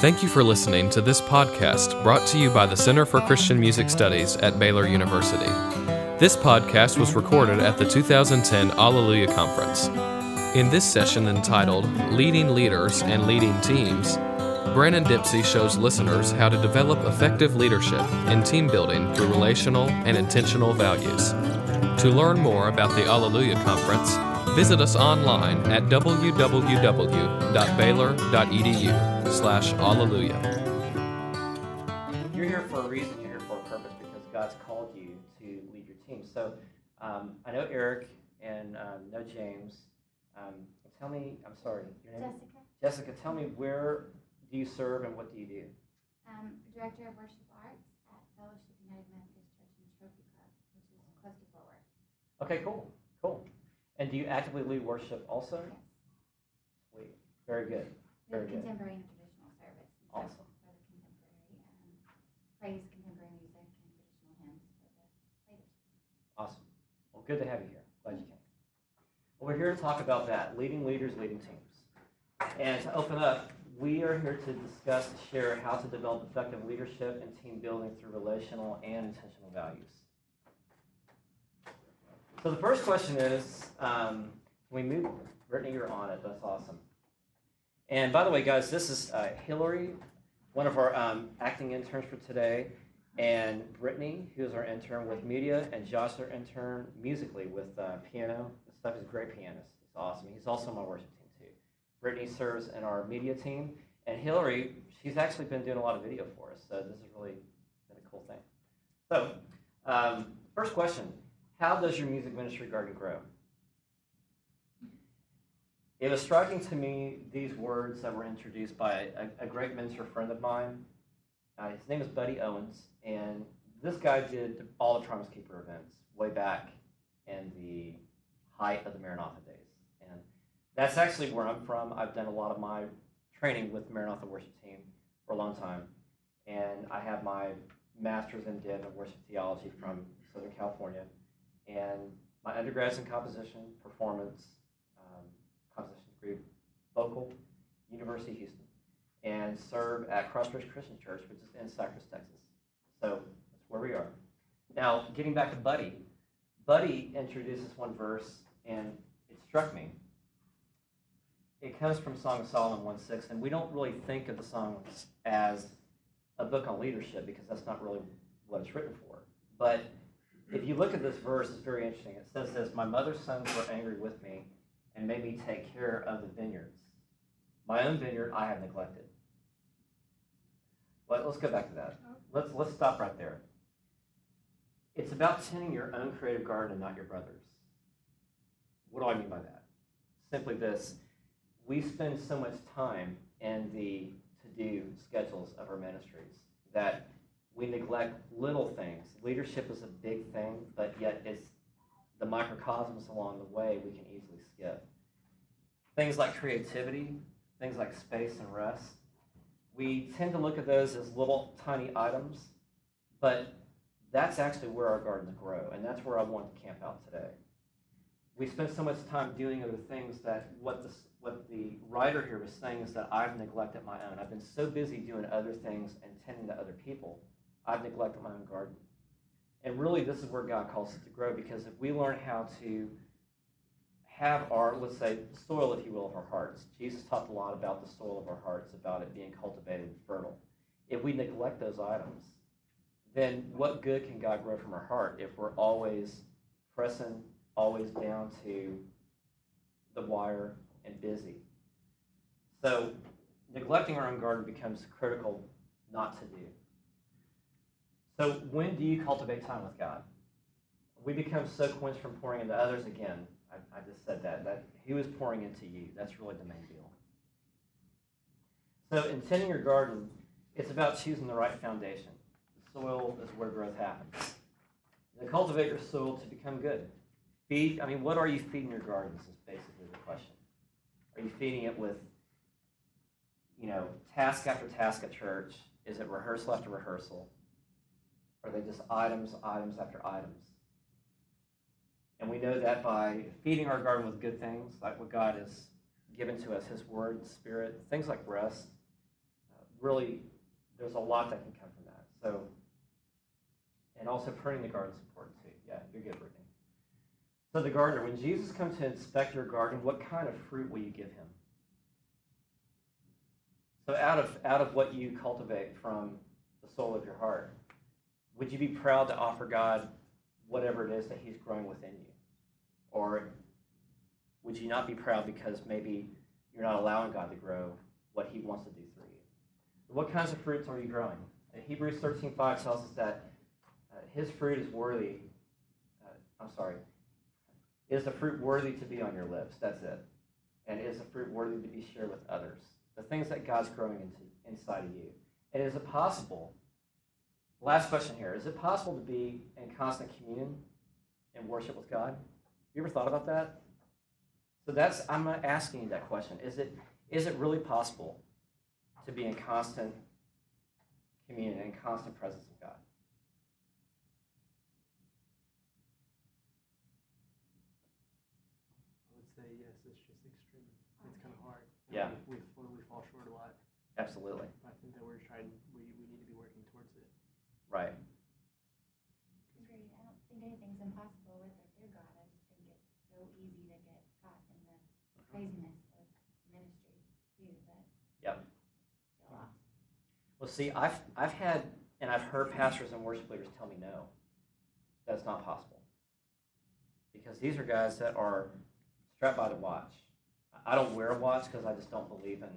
Thank you for listening to this podcast brought to you by the Center for Christian Music Studies at Baylor University. This podcast was recorded at the 2010 Alleluia Conference. In this session entitled Leading Leaders and Leading Teams, Brandon Dipsey shows listeners how to develop effective leadership and team building through relational and intentional values. To learn more about the Alleluia Conference, visit us online at www.baylor.edu slash alleluia. You're here for a reason, you're here for a purpose because God's called you to lead your team. So um, I know Eric and um, know James. Um, tell me, I'm sorry, your name? Jessica, Jessica, tell me where do you serve and what do you do? um, Director of Worship Arts at Fellowship United Methodist Church and Trophy Club, which is close to Fort Worth. Okay, cool, cool. And do you actively lead worship also? Yes. Sweet, very good. Very good. contemporary and traditional service. and so Awesome. For the contemporary, um, praise contemporary music and traditional hymns for the leaders. Awesome. Well, good to have you here. Glad you came. Well, we're here to talk about that leading leaders, leading teams. And to open up, we are here to discuss and share how to develop effective leadership and team building through relational and intentional values. So the first question is um, can we move? Brittany, you're on it. That's awesome. And by the way, guys, this is uh, Hillary, one of our um, acting interns for today and Brittany, who is our intern with media, and Josh, our intern musically with uh, piano. This stuff is great pianist. It's awesome. He's also on my worship team too. Brittany serves in our media team, and Hillary, she's actually been doing a lot of video for us. So this has really been a cool thing. So, um, first question: How does your music ministry garden grow? It was striking to me these words that were introduced by a, a great mentor friend of mine. Uh, his name is Buddy Owens, and this guy did all the Promise Keeper events way back in the height of the Maranatha days. And that's actually where I'm from. I've done a lot of my training with the Maranatha worship team for a long time. And I have my master's in Div in worship theology from Southern California. And my undergrad's in composition, performance, degree, vocal, University of Houston and serve at Crossroads Christian Church, which is in Cypress, Texas. So that's where we are. Now, getting back to Buddy, Buddy introduces one verse, and it struck me. It comes from Song of Solomon 1 6, and we don't really think of the Songs as a book on leadership because that's not really what it's written for. But if you look at this verse, it's very interesting. It says this My mother's sons were angry with me and made me take care of the vineyards. My own vineyard I have neglected. Let, let's go back to that. Let's, let's stop right there. It's about tending your own creative garden and not your brother's. What do I mean by that? Simply this we spend so much time in the to do schedules of our ministries that we neglect little things. Leadership is a big thing, but yet it's the microcosms along the way we can easily skip. Things like creativity, things like space and rest. We tend to look at those as little tiny items, but that's actually where our gardens grow, and that's where I want to camp out today. We spend so much time doing other things that what the, what the writer here was saying is that I've neglected my own. I've been so busy doing other things and tending to other people, I've neglected my own garden. And really, this is where God calls us to grow because if we learn how to have our, let's say, soil, if you will, of our hearts. Jesus talked a lot about the soil of our hearts, about it being cultivated and fertile. If we neglect those items, then what good can God grow from our heart if we're always pressing, always down to the wire and busy? So, neglecting our own garden becomes critical not to do. So, when do you cultivate time with God? We become so quenched from pouring into others again. I, I just said that, that he was pouring into you. That's really the main deal. So in tending your garden, it's about choosing the right foundation. The soil is where growth happens. And cultivate your soil to become good. Feed, I mean, what are you feeding your gardens is basically the question. Are you feeding it with, you know, task after task at church? Is it rehearsal after rehearsal? Are they just items, items after items? And we know that by feeding our garden with good things, like what God has given to us, His Word, Spirit, things like rest, uh, really, there's a lot that can come from that. So, and also pruning the garden is important too. Yeah, you're good, Brittany. So the gardener, when Jesus comes to inspect your garden, what kind of fruit will you give him? So out of out of what you cultivate from the soul of your heart, would you be proud to offer God whatever it is that He's growing within you? Or would you not be proud because maybe you're not allowing God to grow what He wants to do through you? What kinds of fruits are you growing? Uh, Hebrews 13.5 tells us that uh, His fruit is worthy. Uh, I'm sorry. Is the fruit worthy to be on your lips? That's it. And is the fruit worthy to be shared with others? The things that God's growing into inside of you. And is it possible Last question here. Is it possible to be in constant communion and worship with God? You ever thought about that? So that's I'm asking you that question. Is it is it really possible to be in constant communion and constant presence of God? I would say yes. It's just extreme. It's kind of hard. Yeah. We, we, we fall short a lot. Absolutely. I think that we're trying. We, we need to be working towards it. Right. Agreed. I don't think anything's impossible with or through God. I just think it's so easy to get caught in the craziness of ministry too that Yep. get lost. Well, see, I've I've had and I've heard pastors and worship leaders tell me no. That's not possible. Because these are guys that are strapped by the watch. I don't wear a watch because I just don't believe in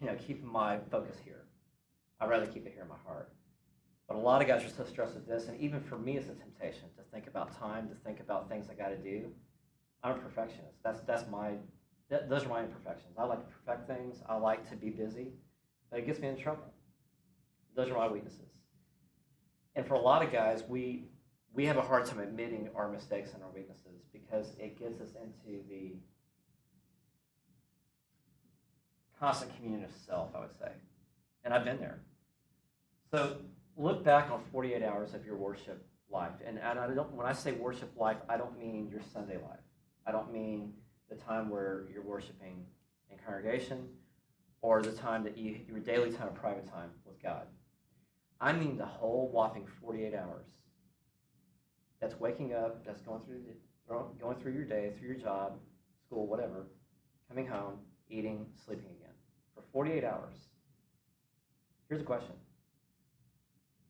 you know keeping my focus here. I'd rather keep it here in my heart. But a lot of guys are so stressed with this, and even for me, it's a temptation to think about time, to think about things I got to do. I'm a perfectionist. That's that's my those are my imperfections. I like to perfect things. I like to be busy, it gets me in trouble. Those are my weaknesses. And for a lot of guys, we we have a hard time admitting our mistakes and our weaknesses because it gets us into the constant communion of self, I would say. And I've been there. So look back on 48 hours of your worship life. And, and I don't, when I say worship life, I don't mean your Sunday life. I don't mean the time where you're worshiping in congregation or the time that you, your daily time of private time with God. I mean the whole whopping 48 hours. That's waking up, that's going through, the, going through your day, through your job, school, whatever, coming home, eating, sleeping again for 48 hours. Here's a question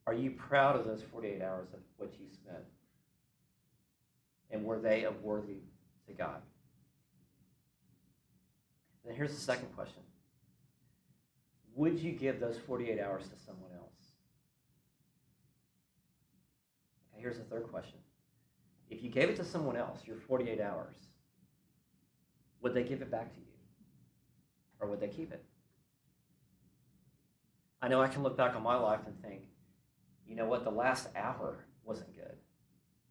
Are you proud of those 48 hours of what you spent? And were they of worthy to God? Then here's the second question Would you give those 48 hours to someone else? Okay, here's the third question. If you gave it to someone else, your 48 hours, would they give it back to you? Or would they keep it? I know I can look back on my life and think, you know what, the last hour wasn't good.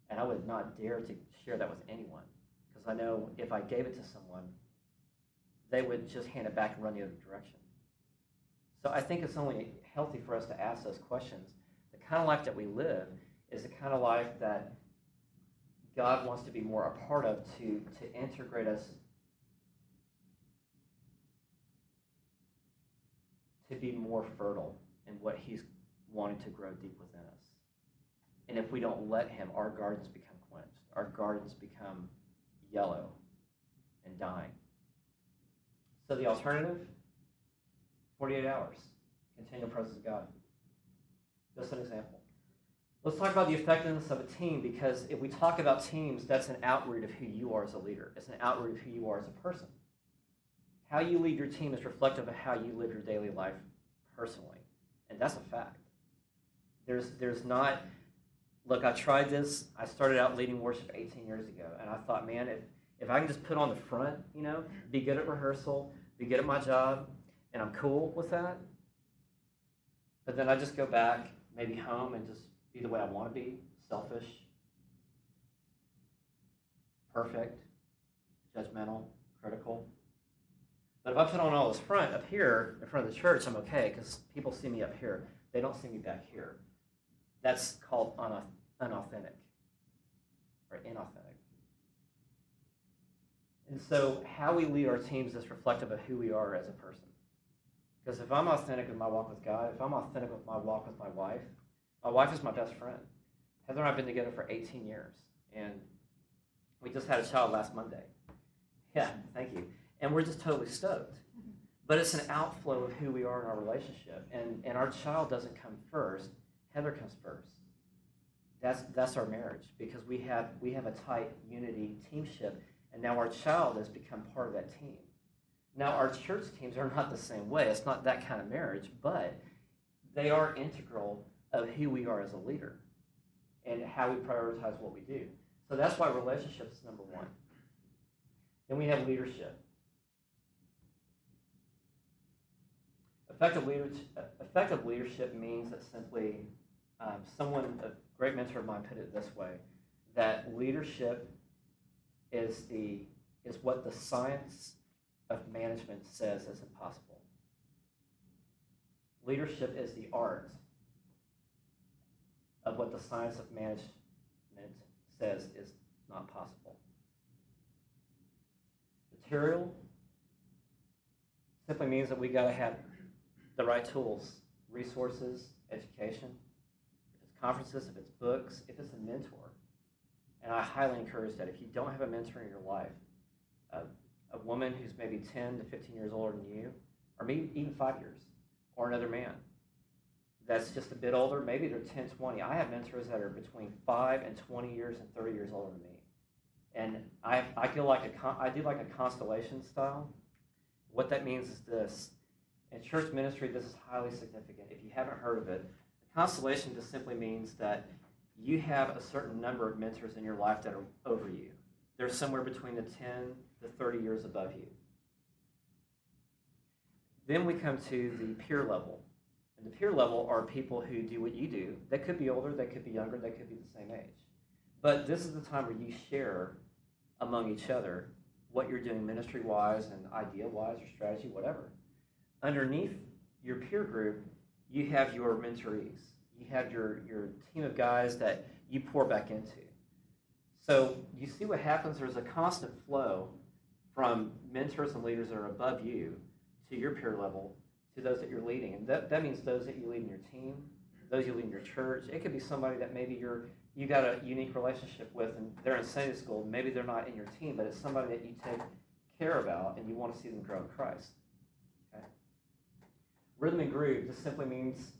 And I would not dare to share that with anyone because I know if I gave it to someone, they would just hand it back and run the other direction. So I think it's only healthy for us to ask those questions. The kind of life that we live is the kind of life that God wants to be more a part of to, to integrate us to be more fertile in what He's wanting to grow deep within us. And if we don't let Him, our gardens become quenched. Our gardens become yellow and dying. So the alternative 48 hours, continual presence of God. Just an example. Let's talk about the effectiveness of a team because if we talk about teams, that's an outroot of who you are as a leader. It's an outroot of who you are as a person. How you lead your team is reflective of how you live your daily life personally. And that's a fact. There's, there's not, look, I tried this. I started out leading worship 18 years ago, and I thought, man, if, if I can just put on the front, you know, be good at rehearsal, be good at my job, and I'm cool with that. But then I just go back, maybe home, and just be the way I want to be selfish, perfect, judgmental, critical. But if I put on all this front up here in front of the church, I'm okay because people see me up here. They don't see me back here. That's called unauthentic or inauthentic. And so, how we lead our teams is reflective of who we are as a person. Because if I'm authentic with my walk with God, if I'm authentic with my walk with my wife, my wife is my best friend. Heather and I have been together for 18 years, and we just had a child last Monday. Yeah, thank you. And we're just totally stoked. But it's an outflow of who we are in our relationship. And, and our child doesn't come first, Heather comes first. That's, that's our marriage because we have, we have a tight unity teamship, and now our child has become part of that team. Now, our church teams are not the same way. It's not that kind of marriage, but they are integral of who we are as a leader and how we prioritize what we do. So that's why relationships is number one. Then we have leadership. Effective leadership, effective leadership means that simply um, someone, a great mentor of mine put it this way, that leadership is the is what the science of management says is impossible. Leadership is the art of what the science of management says is not possible. Material simply means that we got to have the right tools, resources, education. If it's conferences, if it's books, if it's a mentor. And I highly encourage that. If you don't have a mentor in your life, uh, a woman who's maybe 10 to 15 years older than you, or maybe even five years, or another man that's just a bit older, maybe they're 10, 20. I have mentors that are between 5 and 20 years and 30 years older than me. And I, I feel like a, I do like a constellation style. What that means is this. In church ministry, this is highly significant. If you haven't heard of it, a constellation just simply means that you have a certain number of mentors in your life that are over you. They're somewhere between the 10 to 30 years above you. Then we come to the peer level. And the peer level are people who do what you do. They could be older, they could be younger, they could be the same age. But this is the time where you share among each other what you're doing ministry wise and idea wise or strategy, whatever. Underneath your peer group, you have your mentorees. You have your, your team of guys that you pour back into. So you see what happens? There's a constant flow from mentors and leaders that are above you to your peer level to those that you're leading. And that, that means those that you lead in your team, those you lead in your church. It could be somebody that maybe you're you got a unique relationship with and they're in Sunday school. Maybe they're not in your team, but it's somebody that you take care about and you want to see them grow in Christ. Okay? Rhythm and groove just simply means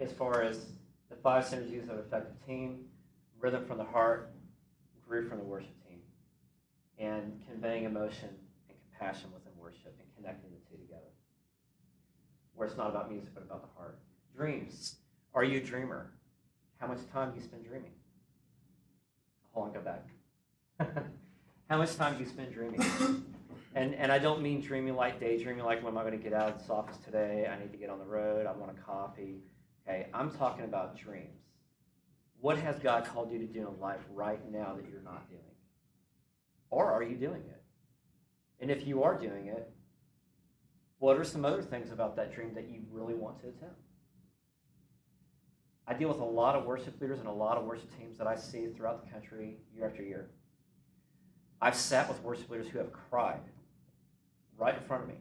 as far as the five synergies of an effective team, rhythm from the heart, groove from the worship team, and conveying emotion and compassion within worship and connecting the two together. Where it's not about music, but about the heart. Dreams. Are you a dreamer? How much time do you spend dreaming? Hold on, go back. How much time do you spend dreaming? And, and I don't mean dreaming like daydreaming, like when am I going to get out of this office today? I need to get on the road. I want a coffee. Okay, I'm talking about dreams. What has God called you to do in life right now that you're not doing? Or are you doing it? And if you are doing it, what are some other things about that dream that you really want to attempt? I deal with a lot of worship leaders and a lot of worship teams that I see throughout the country year after year. I've sat with worship leaders who have cried right in front of me,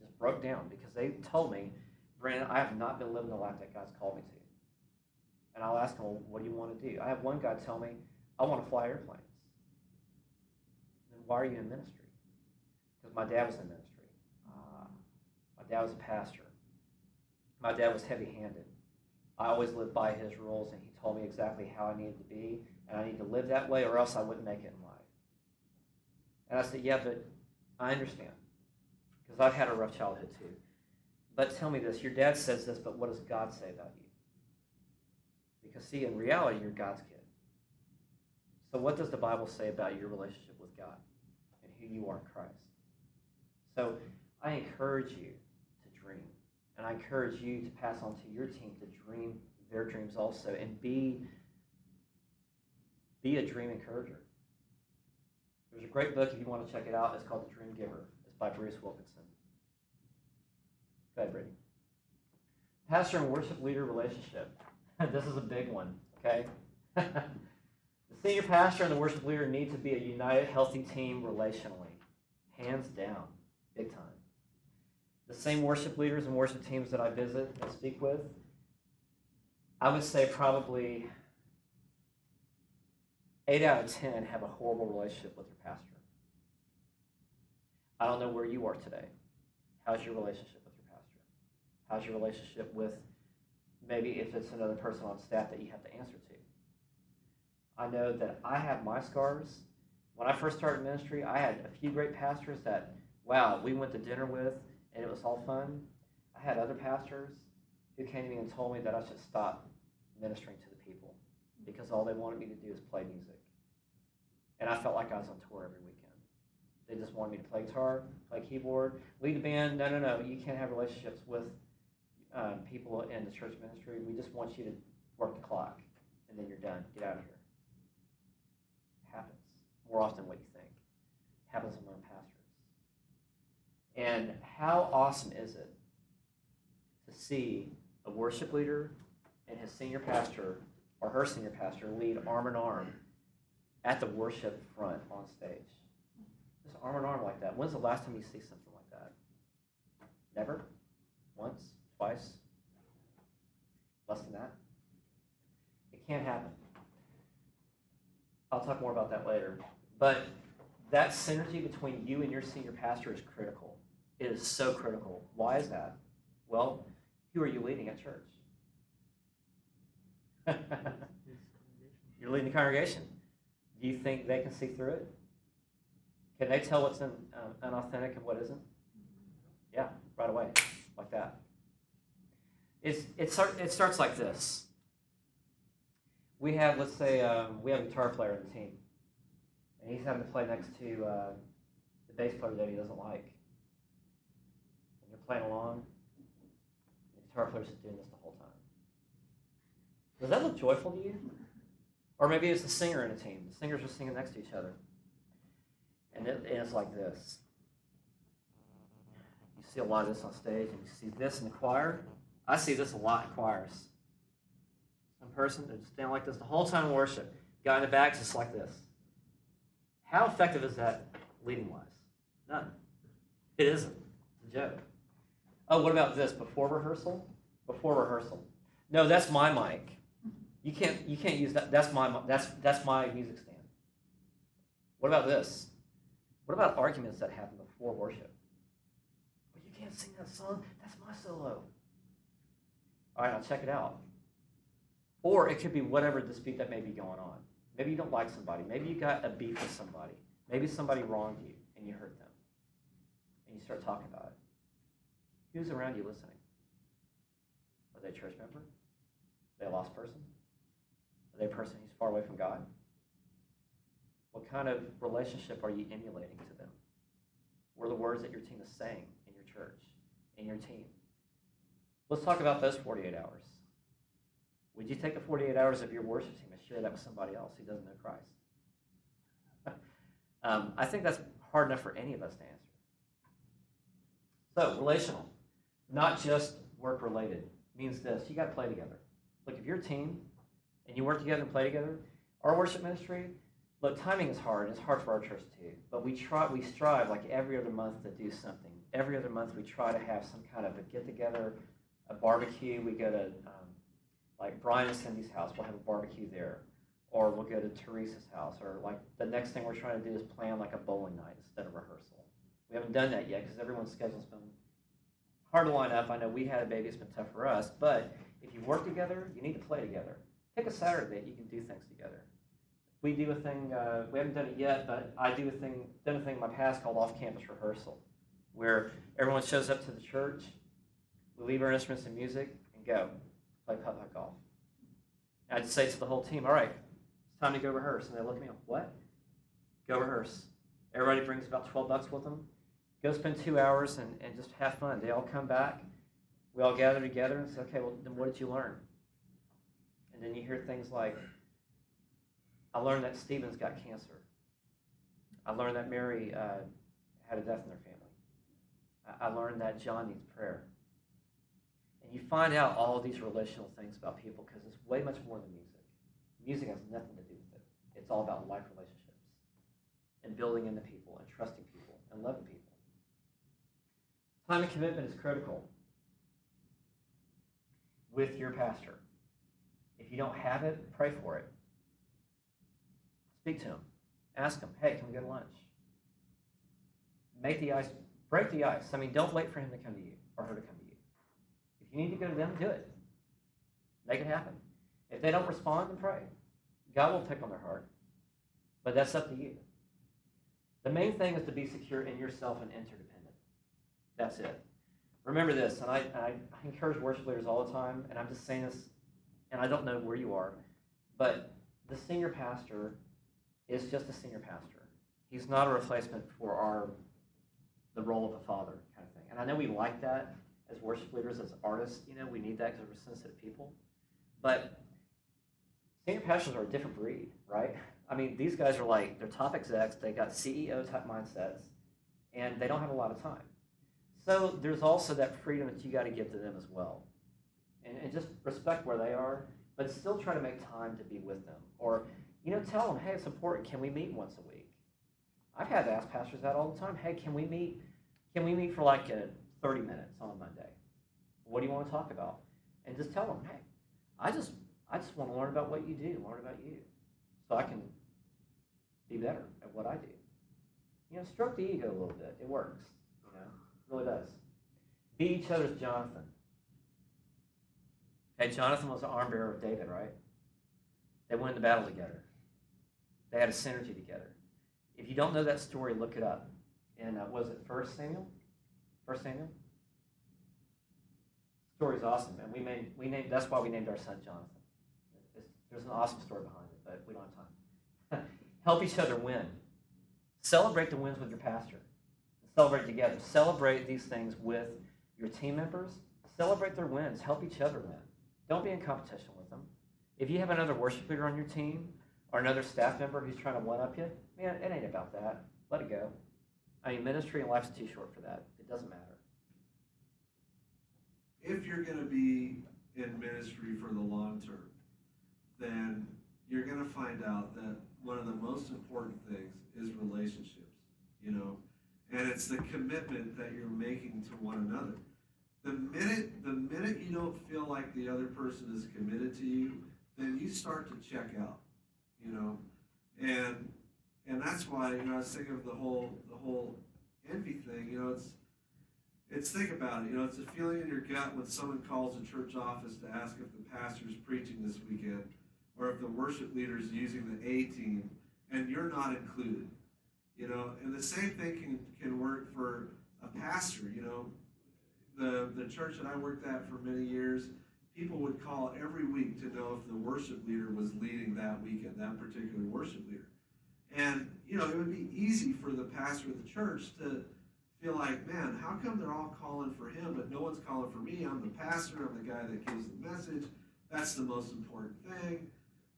just broke down because they told me, Brandon, I have not been living the life that God's called me to. And I'll ask them, well, what do you want to do? I have one guy tell me, I want to fly airplanes. Why are you in ministry? Because my dad was in ministry. Uh, my dad was a pastor. My dad was heavy handed. I always lived by his rules, and he told me exactly how I needed to be, and I need to live that way, or else I wouldn't make it in life. And I said, Yeah, but I understand, because I've had a rough childhood too. But tell me this your dad says this, but what does God say about you? Because, see, in reality, you're God's kid. So, what does the Bible say about your relationship with God who you are in Christ? So, I encourage you to dream. And I encourage you to pass on to your team to dream their dreams also and be, be a dream encourager. There's a great book, if you want to check it out, it's called The Dream Giver. It's by Bruce Wilkinson. Go ahead, Brittany. Pastor and worship leader relationship. this is a big one, okay? senior pastor and the worship leader need to be a united, healthy team relationally. Hands down. Big time. the same worship leaders and worship teams that I visit and speak with, I would say probably eight out of ten have a horrible relationship with their pastor. I don't know where you are today. How's your relationship with your pastor? How's your relationship with maybe if it's another person on staff that you have to answer to? I know that I have my scars. When I first started ministry, I had a few great pastors that, wow, we went to dinner with and it was all fun. I had other pastors who came to me and told me that I should stop ministering to the people because all they wanted me to do is play music. And I felt like I was on tour every weekend. They just wanted me to play guitar, play keyboard, lead a band. No, no, no. You can't have relationships with um, people in the church ministry. We just want you to work the clock, and then you're done. Get out of here. More often what you think. It happens among pastors. And how awesome is it to see a worship leader and his senior pastor or her senior pastor lead arm in arm at the worship front on stage? Just arm in arm like that. When's the last time you see something like that? Never? Once? Twice? Less than that? It can't happen. I'll talk more about that later. But that synergy between you and your senior pastor is critical. It is so critical. Why is that? Well, who are you leading at church? You're leading the congregation. Do you think they can see through it? Can they tell what's in, um, unauthentic and what isn't? Yeah, right away, like that. It's, it, start, it starts like this. We have, let's say, um, we have a guitar player in the team, and he's having to play next to uh, the bass player that he doesn't like. And you're playing along, the guitar player's just doing this the whole time. Does that look joyful to you? Or maybe it's the singer in a team. The singers are singing next to each other. And, it, and it's like this. You see a lot of this on stage, and you see this in the choir. I see this a lot in choirs. Some person that standing like this the whole time in worship. Guy in the back is just like this. How effective is that leading wise? None. It isn't. It's a joke. Oh, what about this? Before rehearsal? Before rehearsal. No, that's my mic. You can't you can't use that. That's my that's that's my music stand. What about this? What about arguments that happen before worship? Well, you can't sing that song. That's my solo. All right, I'll check it out. Or it could be whatever dispute that may be going on. Maybe you don't like somebody. Maybe you got a beef with somebody. Maybe somebody wronged you and you hurt them. And you start talking about it. Who's around you listening? Are they a church member? Are they a lost person? Are they a person who's far away from God? What kind of relationship are you emulating to them? What are the words that your team is saying in your church, in your team? Let's talk about those 48 hours. Would you take the 48 hours of your worship team and share that with somebody else who doesn't know Christ? um, I think that's hard enough for any of us to answer. So, relational, not just work related, means this you got to play together. Look, if you're a team and you work together and play together, our worship ministry, look, timing is hard. It's hard for our church too. But we try, we strive like every other month to do something. Every other month we try to have some kind of a get together, a barbecue. We go to um, like Brian and Cindy's house. We'll have a barbecue there, or we'll go to Teresa's house, or like the next thing we're trying to do is plan like a bowling night instead of rehearsal. We haven't done that yet because everyone's schedule's been hard to line up. I know we had a baby; it's been tough for us. But if you work together, you need to play together. Pick a Saturday that you can do things together. We do a thing. Uh, we haven't done it yet, but I do a thing. Done a thing in my past called off-campus rehearsal, where everyone shows up to the church. We leave our instruments and music and go play putt-putt golf. And I'd say to the whole team, "All right, it's time to go rehearse." And they look at me, "What? Go rehearse." Everybody brings about 12 bucks with them. Go spend two hours and, and just have fun. They all come back. We all gather together and say, okay, well, then what did you learn? And then you hear things like, I learned that Stephen's got cancer. I learned that Mary uh, had a death in their family. I, I learned that John needs prayer. And you find out all these relational things about people because it's way much more than music. Music has nothing to do with it. It's all about life relationships and building into people and trusting people and loving people. Time and commitment is critical with your pastor. If you don't have it, pray for it. Speak to him. Ask him, hey, can we go to lunch? Make the ice, break the ice. I mean, don't wait for him to come to you or her to come. You need to go to them, do it. Make it happen. If they don't respond, then pray. God will pick on their heart. But that's up to you. The main thing is to be secure in yourself and interdependent. That's it. Remember this, and I, I encourage worship leaders all the time, and I'm just saying this, and I don't know where you are, but the senior pastor is just a senior pastor. He's not a replacement for our the role of a father kind of thing. And I know we like that as worship leaders, as artists, you know, we need that because we're sensitive people. But senior pastors are a different breed, right? I mean, these guys are like, they're top execs, they got CEO type mindsets, and they don't have a lot of time. So there's also that freedom that you got to give to them as well. And, and just respect where they are, but still try to make time to be with them. Or, you know, tell them, hey, it's important. Can we meet once a week? I've had to ask pastors that all the time. Hey, can we meet? Can we meet for like a 30 minutes on a Monday? What do you want to talk about? And just tell them, hey, I just I just want to learn about what you do, learn about you, so I can be better at what I do. You know, stroke the ego a little bit. It works. You know, it really does. Be each other's Jonathan. Hey, Jonathan was the arm bearer of David, right? They went into battle together. They had a synergy together. If you don't know that story, look it up. And uh, was it First Samuel? First Samuel. Story's awesome, and we made we named that's why we named our son Jonathan. It's, there's an awesome story behind it, but we don't have time. Help each other win. Celebrate the wins with your pastor. Celebrate together. Celebrate these things with your team members. Celebrate their wins. Help each other win. Don't be in competition with them. If you have another worship leader on your team or another staff member who's trying to one up you, man, it ain't about that. Let it go. I mean, ministry and life's too short for that. Doesn't matter. If you're going to be in ministry for the long term, then you're going to find out that one of the most important things is relationships, you know, and it's the commitment that you're making to one another. The minute the minute you don't feel like the other person is committed to you, then you start to check out, you know, and and that's why you know I was thinking of the whole the whole envy thing. You know, it's it's think about it. You know, it's a feeling in your gut when someone calls a church office to ask if the pastor's preaching this weekend, or if the worship leader is using the A team, and you're not included. You know, and the same thing can can work for a pastor. You know, the the church that I worked at for many years, people would call every week to know if the worship leader was leading that weekend, that particular worship leader. And, you know, it would be easy for the pastor of the church to feel like, man, how come they're all calling for him, but no one's calling for me? I'm the pastor, I'm the guy that gives the message. That's the most important thing,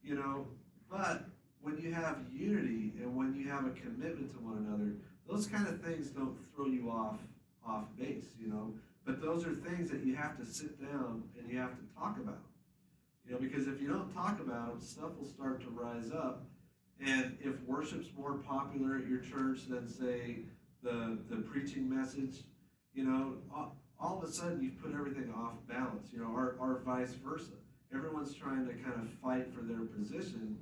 you know. But when you have unity and when you have a commitment to one another, those kind of things don't throw you off off base, you know. But those are things that you have to sit down and you have to talk about. You know, because if you don't talk about them, stuff will start to rise up and if worship's more popular at your church than say the the preaching message, you know, all, all of a sudden you've put everything off balance. You know, or, or vice versa. Everyone's trying to kind of fight for their position,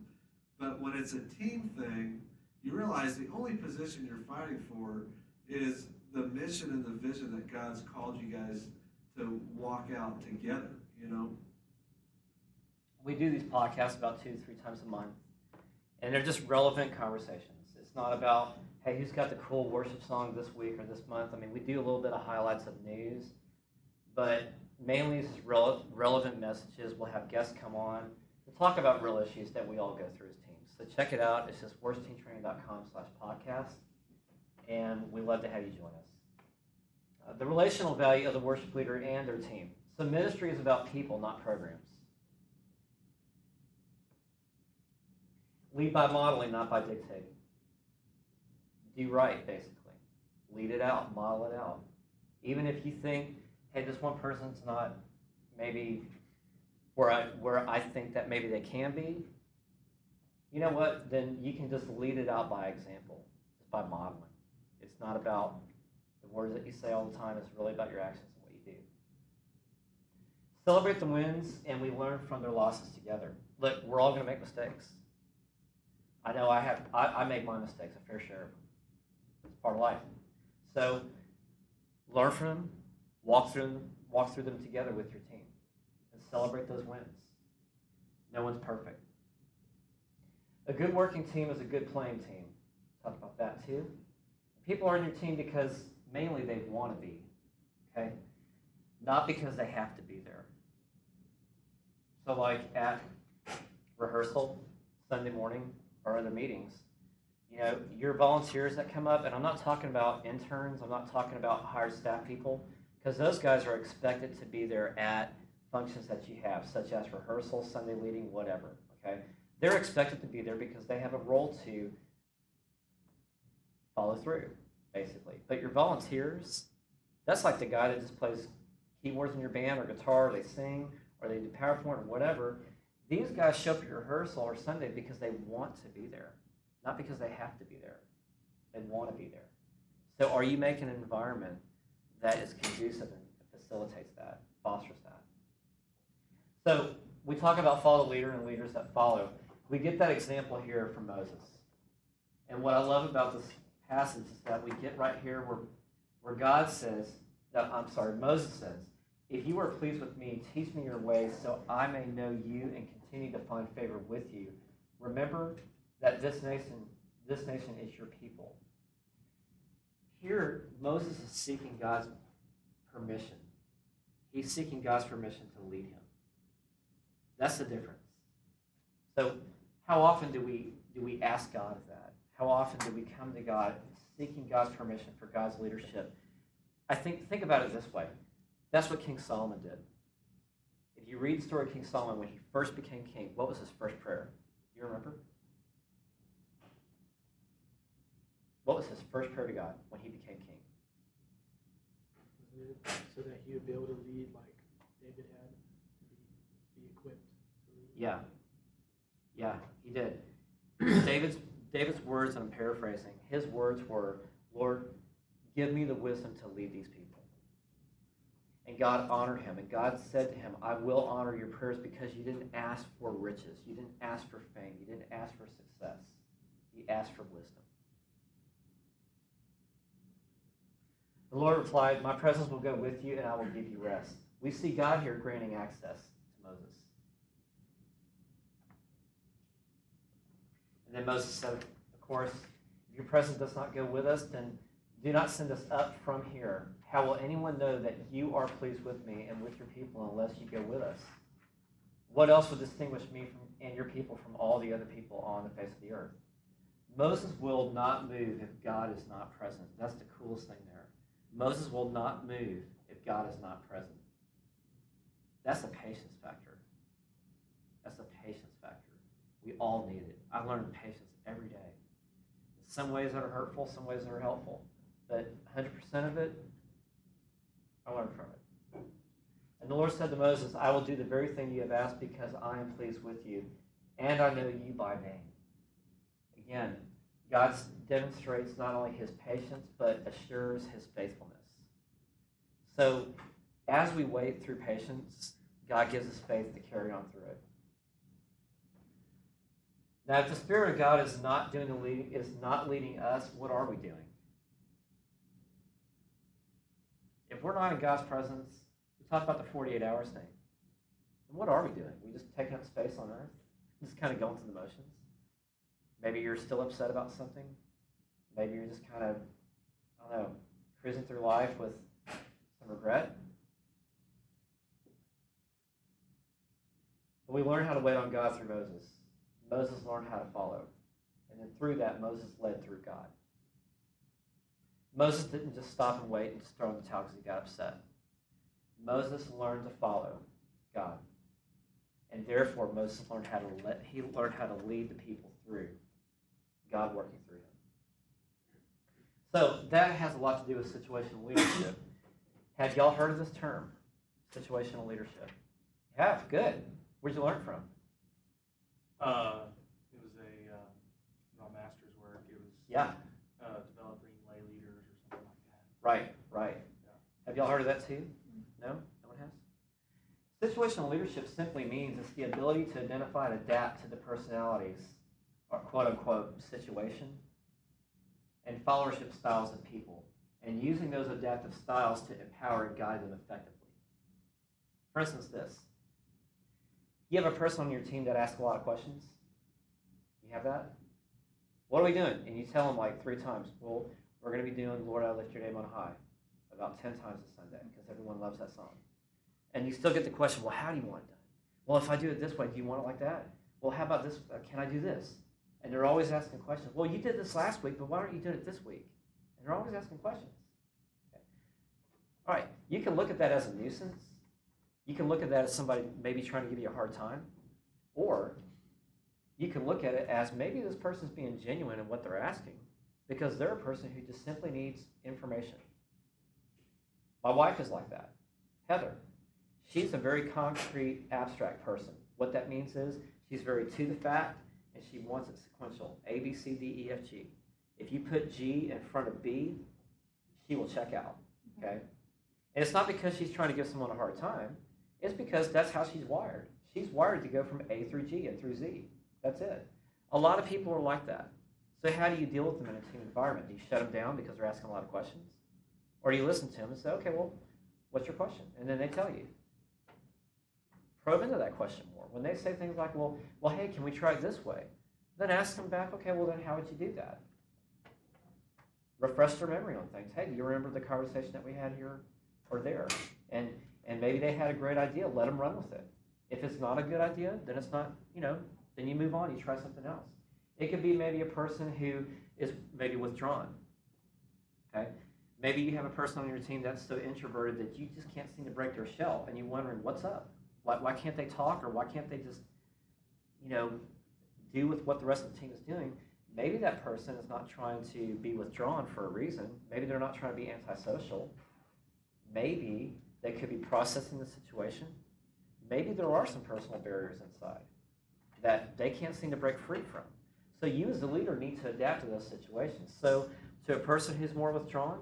but when it's a team thing, you realize the only position you're fighting for is the mission and the vision that God's called you guys to walk out together. You know. We do these podcasts about two, three times a month and they're just relevant conversations. It's not about, hey, who's got the cool worship song this week or this month. I mean, we do a little bit of highlights of news, but mainly it's rele- relevant messages. We'll have guests come on to talk about real issues that we all go through as teams. So check it out. It's just worshipteamtraining.com slash podcast, and we love to have you join us. Uh, the relational value of the worship leader and their team. So ministry is about people, not programs. Lead by modeling, not by dictating. Do right, basically. Lead it out, model it out. Even if you think, hey, this one person's not maybe where I where I think that maybe they can be, you know what? Then you can just lead it out by example, just by modeling. It's not about the words that you say all the time it's really about your actions and what you do. Celebrate the wins, and we learn from their losses together. Look, we're all going to make mistakes. I know I have. I, I make my mistakes a fair share of them. Part of life. So learn from them, walk through them, walk through them together with your team, and celebrate those wins. No one's perfect. A good working team is a good playing team. Talk about that too. People are in your team because mainly they want to be, okay? Not because they have to be there. So, like at rehearsal, Sunday morning, or other meetings, you know, your volunteers that come up, and I'm not talking about interns, I'm not talking about hired staff people, because those guys are expected to be there at functions that you have, such as rehearsal, Sunday leading, whatever, okay? They're expected to be there because they have a role to follow through, basically. But your volunteers, that's like the guy that just plays keyboards in your band or guitar, or they sing, or they do PowerPoint or whatever. These guys show up at your rehearsal or Sunday because they want to be there, not because they have to be there. They want to be there. So, are you making an environment that is conducive and facilitates that, fosters that? So, we talk about follow the leader and leaders that follow. We get that example here from Moses. And what I love about this passage is that we get right here where, where God says, no, I'm sorry, Moses says, If you are pleased with me, teach me your ways so I may know you and continue to find favor with you. Remember that this nation, this nation is your people. Here, Moses is seeking God's permission. He's seeking God's permission to lead him. That's the difference. So, how often do we do we ask God of that? How often do we come to God seeking God's permission for God's leadership? I think think about it this way. That's what King Solomon did. If you read the story of King Solomon when he first became king, what was his first prayer? Do you remember? What was his first prayer to God when he became king? So that he would be able to lead like David had to be, be equipped to lead? Yeah. Yeah, he did. David's David's words, and I'm paraphrasing, his words were, Lord, give me the wisdom to lead these people. And God honored him. And God said to him, I will honor your prayers because you didn't ask for riches. You didn't ask for fame. You didn't ask for success. You asked for wisdom. The Lord replied, My presence will go with you and I will give you rest. We see God here granting access to Moses. And then Moses said, Of course, if your presence does not go with us, then do not send us up from here. How will anyone know that you are pleased with me and with your people unless you go with us? What else would distinguish me from, and your people from all the other people on the face of the earth? Moses will not move if God is not present. That's the coolest thing there. Moses will not move if God is not present. That's the patience factor. That's the patience factor. We all need it. I learn patience every day. Some ways that are hurtful, some ways that are helpful. But 100% of it, I learn from it. And the Lord said to Moses, I will do the very thing you have asked because I am pleased with you, and I know you by name. Again, God demonstrates not only his patience, but assures his faithfulness. So, as we wait through patience, God gives us faith to carry on through it. Now, if the Spirit of God is not doing the leading, is not leading us, what are we doing? If we're not in God's presence, we talk about the 48 hours thing. What are we doing? We just taking up space on earth? Just kind of going through the motions? Maybe you're still upset about something. Maybe you're just kind of, I don't know, cruising through life with some regret. But we learn how to wait on God through Moses. Moses learned how to follow. And then through that, Moses led through God. Moses didn't just stop and wait and just throw in the towel because he got upset. Moses learned to follow God. And therefore, Moses learned how to let, he learned how to lead the people through God working. So that has a lot to do with situational leadership. Have y'all heard of this term, situational leadership? Yeah, good. Where'd you learn from? Uh, it was a, uh, my master's work. It was Yeah, uh, developing lay leaders or something like that. right. Right. Have y'all heard of that too? No? No one has? Situational leadership simply means it's the ability to identify and adapt to the personalities or quote unquote situation and followership styles of people and using those adaptive styles to empower and guide them effectively. For instance, this. You have a person on your team that asks a lot of questions. You have that? What are we doing? And you tell them like three times, well, we're going to be doing Lord, I lift your name on high about 10 times a Sunday because everyone loves that song. And you still get the question, well, how do you want it done? Well, if I do it this way, do you want it like that? Well, how about this? Uh, can I do this? And they're always asking questions. Well, you did this last week, but why aren't you doing it this week? And they're always asking questions. Okay. All right, you can look at that as a nuisance. You can look at that as somebody maybe trying to give you a hard time. Or you can look at it as maybe this person's being genuine in what they're asking because they're a person who just simply needs information. My wife is like that. Heather. She's a very concrete, abstract person. What that means is she's very to the fact and she wants it sequential A, B, C, D, E, F, G. If you put G in front of B, she will check out. Mm-hmm. Okay? And it's not because she's trying to give someone a hard time, it's because that's how she's wired. She's wired to go from A through G and through Z. That's it. A lot of people are like that. So, how do you deal with them in a team environment? Do you shut them down because they're asking a lot of questions? Or do you listen to them and say, okay, well, what's your question? And then they tell you. Probe into that question more. When they say things like, well, well, hey, can we try it this way? Then ask them back, okay, well, then how would you do that? Refresh their memory on things. Hey, do you remember the conversation that we had here or there? And and maybe they had a great idea. Let them run with it. If it's not a good idea, then it's not, you know, then you move on. You try something else. It could be maybe a person who is maybe withdrawn. Okay? Maybe you have a person on your team that's so introverted that you just can't seem to break their shell, and you're wondering what's up. Why, why can't they talk, or why can't they just, you know, do with what the rest of the team is doing? Maybe that person is not trying to be withdrawn for a reason. Maybe they're not trying to be antisocial. Maybe they could be processing the situation. Maybe there are some personal barriers inside that they can't seem to break free from. So you as a leader need to adapt to those situations. So to a person who's more withdrawn,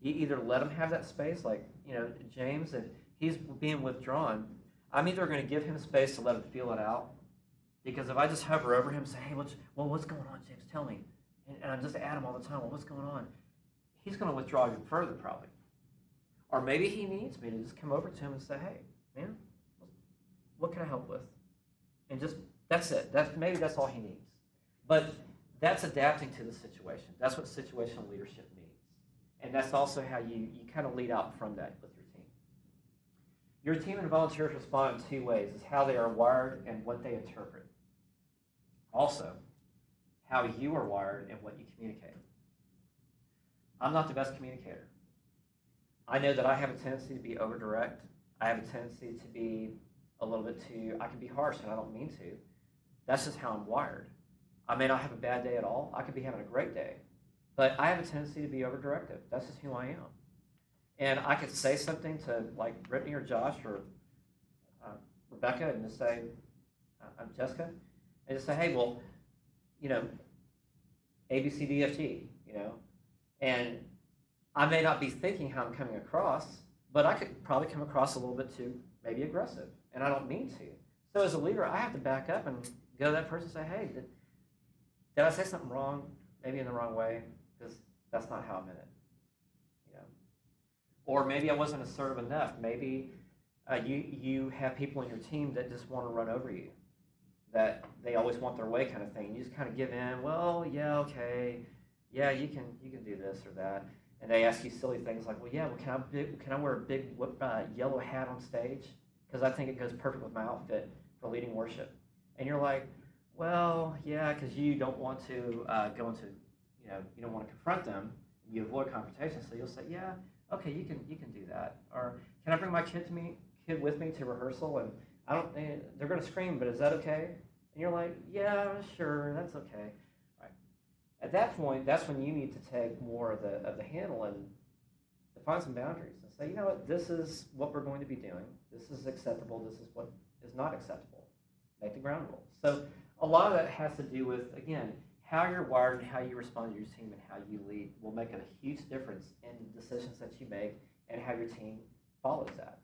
you either let them have that space, like, you know, James, if he's being withdrawn, I'm either going to give him space to let him feel it out. Because if I just hover over him say, hey, what's, well, what's going on, James? Tell me. And, and I'm just at him all the time, well, what's going on? He's going to withdraw even further, probably. Or maybe he needs me to just come over to him and say, hey, man, what can I help with? And just, that's it. That's, maybe that's all he needs. But that's adapting to the situation. That's what situational leadership means. And that's also how you, you kind of lead out from that with your team. And volunteers respond in two ways is how they are wired and what they interpret. Also, how you are wired and what you communicate. I'm not the best communicator. I know that I have a tendency to be over direct. I have a tendency to be a little bit too, I can be harsh and I don't mean to. That's just how I'm wired. I may not have a bad day at all. I could be having a great day. But I have a tendency to be over directive. That's just who I am. And I could say something to like Brittany or Josh or uh, Rebecca and just say, uh, I'm Jessica, and just say, hey, well, you know, A, B, C, D, F, G, you know, and I may not be thinking how I'm coming across, but I could probably come across a little bit too maybe aggressive, and I don't mean to. So as a leader, I have to back up and go to that person and say, hey, did, did I say something wrong? Maybe in the wrong way? because that's not how I meant it. Or maybe I wasn't assertive enough. Maybe uh, you you have people in your team that just want to run over you, that they always want their way kind of thing. You just kind of give in. Well, yeah, okay, yeah, you can you can do this or that, and they ask you silly things like, well, yeah, well, can I can I wear a big uh, yellow hat on stage because I think it goes perfect with my outfit for leading worship, and you're like, well, yeah, because you don't want to uh, go into you know you don't want to confront them you avoid confrontation so you'll say yeah okay you can you can do that. Or can i bring my kid to me kid with me to rehearsal? And i don't they're to scream but is that okay? And you're like yeah sure that's okay. Right. At that point that's when you need to take more of the of the handle and define some boundaries and say you know what this is what we're going to be doing. This is acceptable. This is what is not acceptable. Make the ground rules. So a lot of that has to do with again how you're wired and how you respond to your team and how you lead will make a huge difference in the decisions that you make and how your team follows that.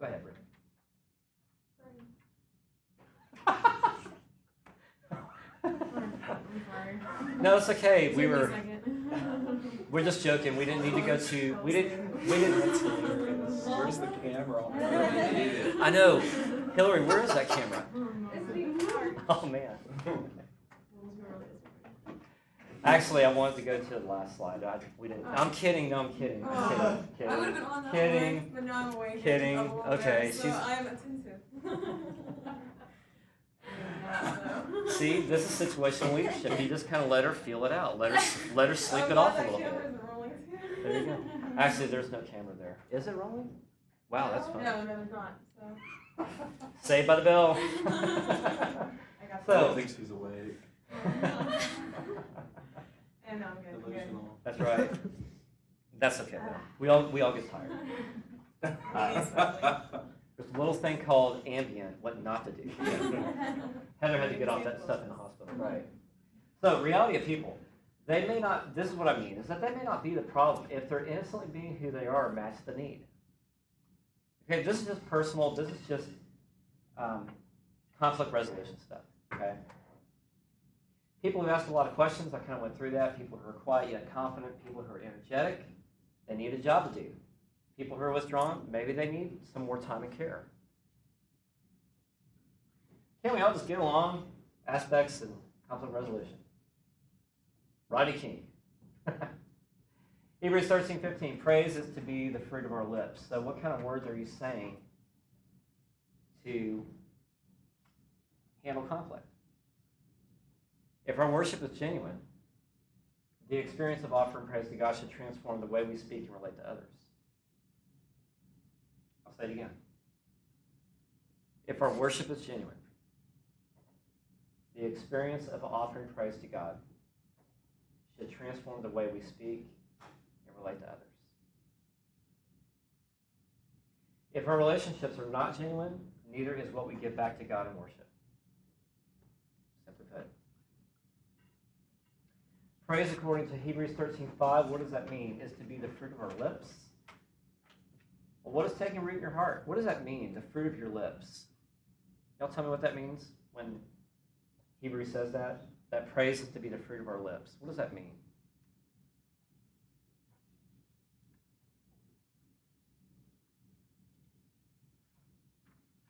Go ahead, Brittany. no, it's okay. We were we're just joking. We didn't need to go to we didn't we didn't Where's the camera? I know. Hillary, where is that camera? Oh man. Actually, I wanted to go to the last slide. I, we didn't. Oh. I'm kidding. No, I'm kidding. I'm Oh. kidding. I would kidding. have been on that Kidding. one, but now I'm awake. Kidding. Okay, So she's- I'm attentive. See, this is situational leadership. You just kind of let her feel it out. Let her let her sleep it off a little bit. rolling. There you go. Actually, there's no camera there. Is it rolling? Wow, that's fun. No, no, there's not. So. Saved by the bell. I got So- I don't think she's awake. And I'm good. I'm good. Delusional. That's right. That's okay though. We all we all get tired. Uh, there's a little thing called Ambien, what not to do. Heather had to get off that stuff in the hospital. Right. So reality of people, they may not. This is what I mean: is that they may not be the problem if they're innocently being who they are, match the need. Okay, this is just personal. This is just um, conflict resolution stuff. Okay. People who asked a lot of questions, I kind of went through that. People who are quiet yet confident, people who are energetic, they need a job to do. People who are withdrawn, maybe they need some more time and care. Can't we all just get along? Aspects and conflict resolution. Rodney King. Hebrews 13, 15. Praise is to be the fruit of our lips. So, what kind of words are you saying to handle conflict? If our worship is genuine, the experience of offering praise to God should transform the way we speak and relate to others. I'll say it again. If our worship is genuine, the experience of offering praise to God should transform the way we speak and relate to others. If our relationships are not genuine, neither is what we give back to God in worship. Praise according to Hebrews 13:5, what does that mean? Is to be the fruit of our lips. Well, what is taking root in your heart? What does that mean, the fruit of your lips? Y'all tell me what that means when Hebrews says that? That praise is to be the fruit of our lips. What does that mean?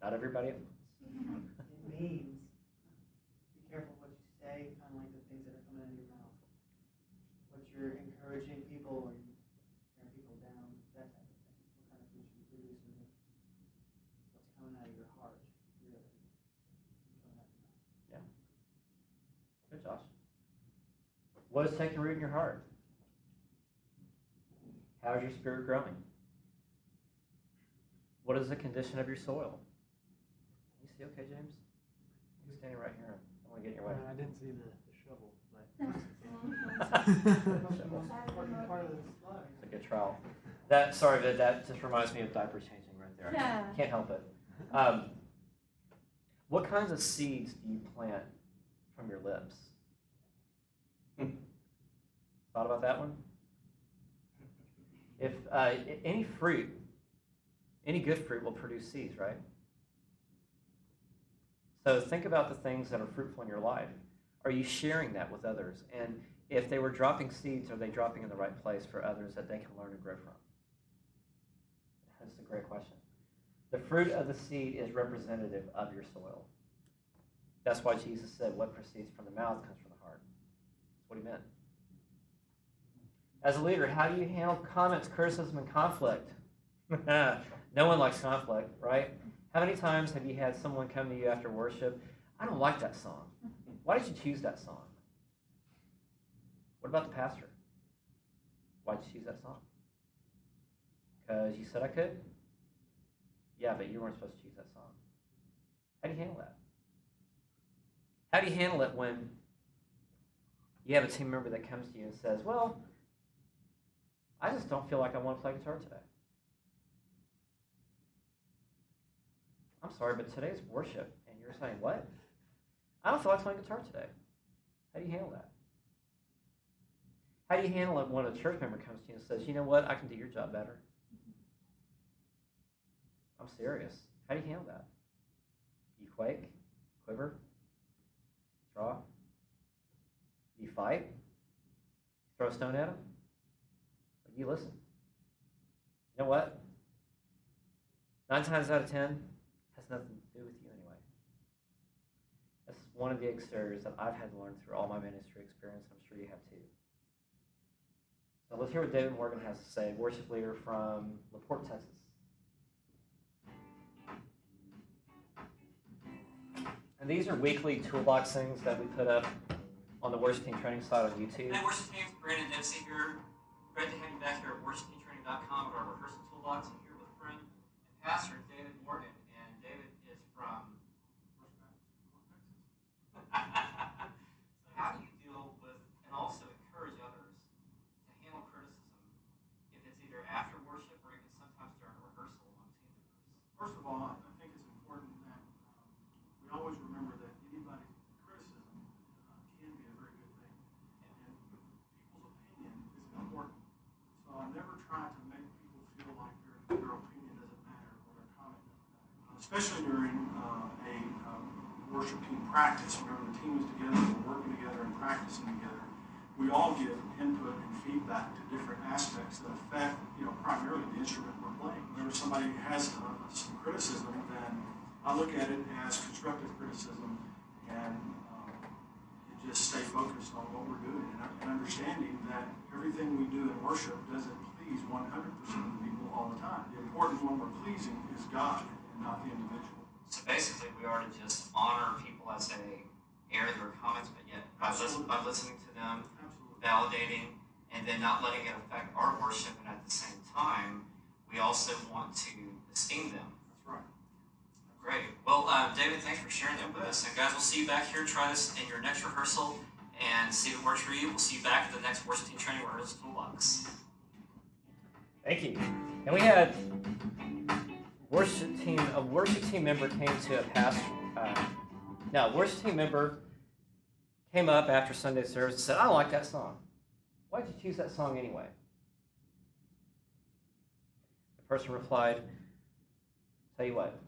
Not everybody at once. It means be careful what you say, kind of like the things that are coming out of your mouth. What you're encouraging people or you tearing people down, that type of thing. What kind of fruit you produce and what's coming out of your heart, really. Coming out of your mouth. Good, Josh. What is taking root in your heart? How is your spirit growing? What is the condition of your soil? Can you see okay, James? I'm standing right here. I want to get in your way. Uh, I didn't see the, the shovel, but. Important part of the slide. It's a good trial. That sorry, that that just reminds me of diaper changing right there. Yeah. Can't help it. Um, what kinds of seeds do you plant from your lips? Thought about that one? If uh, any fruit, any good fruit will produce seeds, right? So think about the things that are fruitful in your life. Are you sharing that with others? And if they were dropping seeds, are they dropping in the right place for others that they can learn and grow from? That's a great question. The fruit of the seed is representative of your soil. That's why Jesus said, What proceeds from the mouth comes from what he meant. As a leader, how do you handle comments, criticism, and conflict? no one likes conflict, right? How many times have you had someone come to you after worship? I don't like that song. Why did you choose that song? What about the pastor? Why'd you choose that song? Because you said I could? Yeah, but you weren't supposed to choose that song. How do you handle that? How do you handle it when you have a team member that comes to you and says, Well, I just don't feel like I want to play guitar today? I'm sorry, but today's worship, and you're saying, What? I don't feel like playing guitar today. How do you handle that? How do you handle it when a church member comes to you and says, you know what, I can do your job better? I'm serious. How do you handle that? You quake, quiver, draw. You fight? Throw a stone at him? Do you listen? You know what? Nine times out of ten has nothing to do with you anyway. That's one of the exteriors that I've had to learn through all my ministry experience. I'm sure you have too. So let's hear what David Morgan has to say, worship leader from LaPorte, Texas. And these are weekly toolbox things that we put up on the worship team training site on YouTube. Hey, worship team, Brandon Dempsey here. Great to have you back here at worshipteamtraining.com at our rehearsal toolbox. I'm here with friend and pastor David Morgan, and David is from. so how do you deal with and also encourage others to handle criticism if it's either after worship or even sometimes during a rehearsal among team members? First of all, I think it's important that um, we always remember that anybody's criticism uh, can be a very good thing, and people's opinion is important. So I never try to make people feel like their, their opinion doesn't matter or their comment doesn't matter, especially during uh, a um, worship team practice. Whenever the team is together, we're working together and practicing together. We all give input and feedback to different aspects that affect, you know, primarily the instrument we're playing. Whenever somebody has some criticism, then I look at it as constructive criticism and um, just stay focused on what we're doing and, and understanding that everything we do in worship doesn't please 100% of the people all the time. The important one we're pleasing is God not the individual. So basically, we are to just honor people as they air their comments, but yet by, listen, by listening to them, Absolutely. validating, and then not letting it affect our worship, and at the same time, we also want to esteem them. That's right. Great. Well, uh, David, thanks for sharing that with us. And guys, we'll see you back here. Try this in your next rehearsal and see if it works for you. We'll see you back at the next worship team training rehearsal toolbox. Thank you. And we had worship team. A worship team member came to a pastor. Uh, no, a worship team member came up after Sunday service and said, "I like that song. Why'd you choose that song anyway?" The person replied, "Tell you what.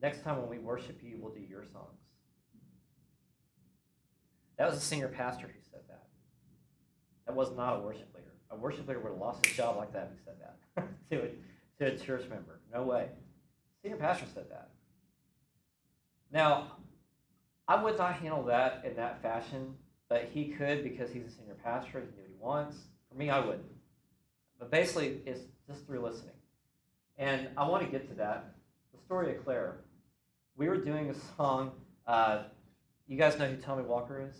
Next time when we worship you, we'll do your songs." That was a senior pastor who said that. That was not a worship leader. A worship leader would have lost his job like that if he said that to a church member. No way. Senior pastor said that. Now, I would not handle that in that fashion, but he could because he's a senior pastor. He can do what he wants. For me, I wouldn't. But basically, it's just through listening. And I want to get to that. The story of Claire. We were doing a song. Uh, you guys know who Tommy Walker is?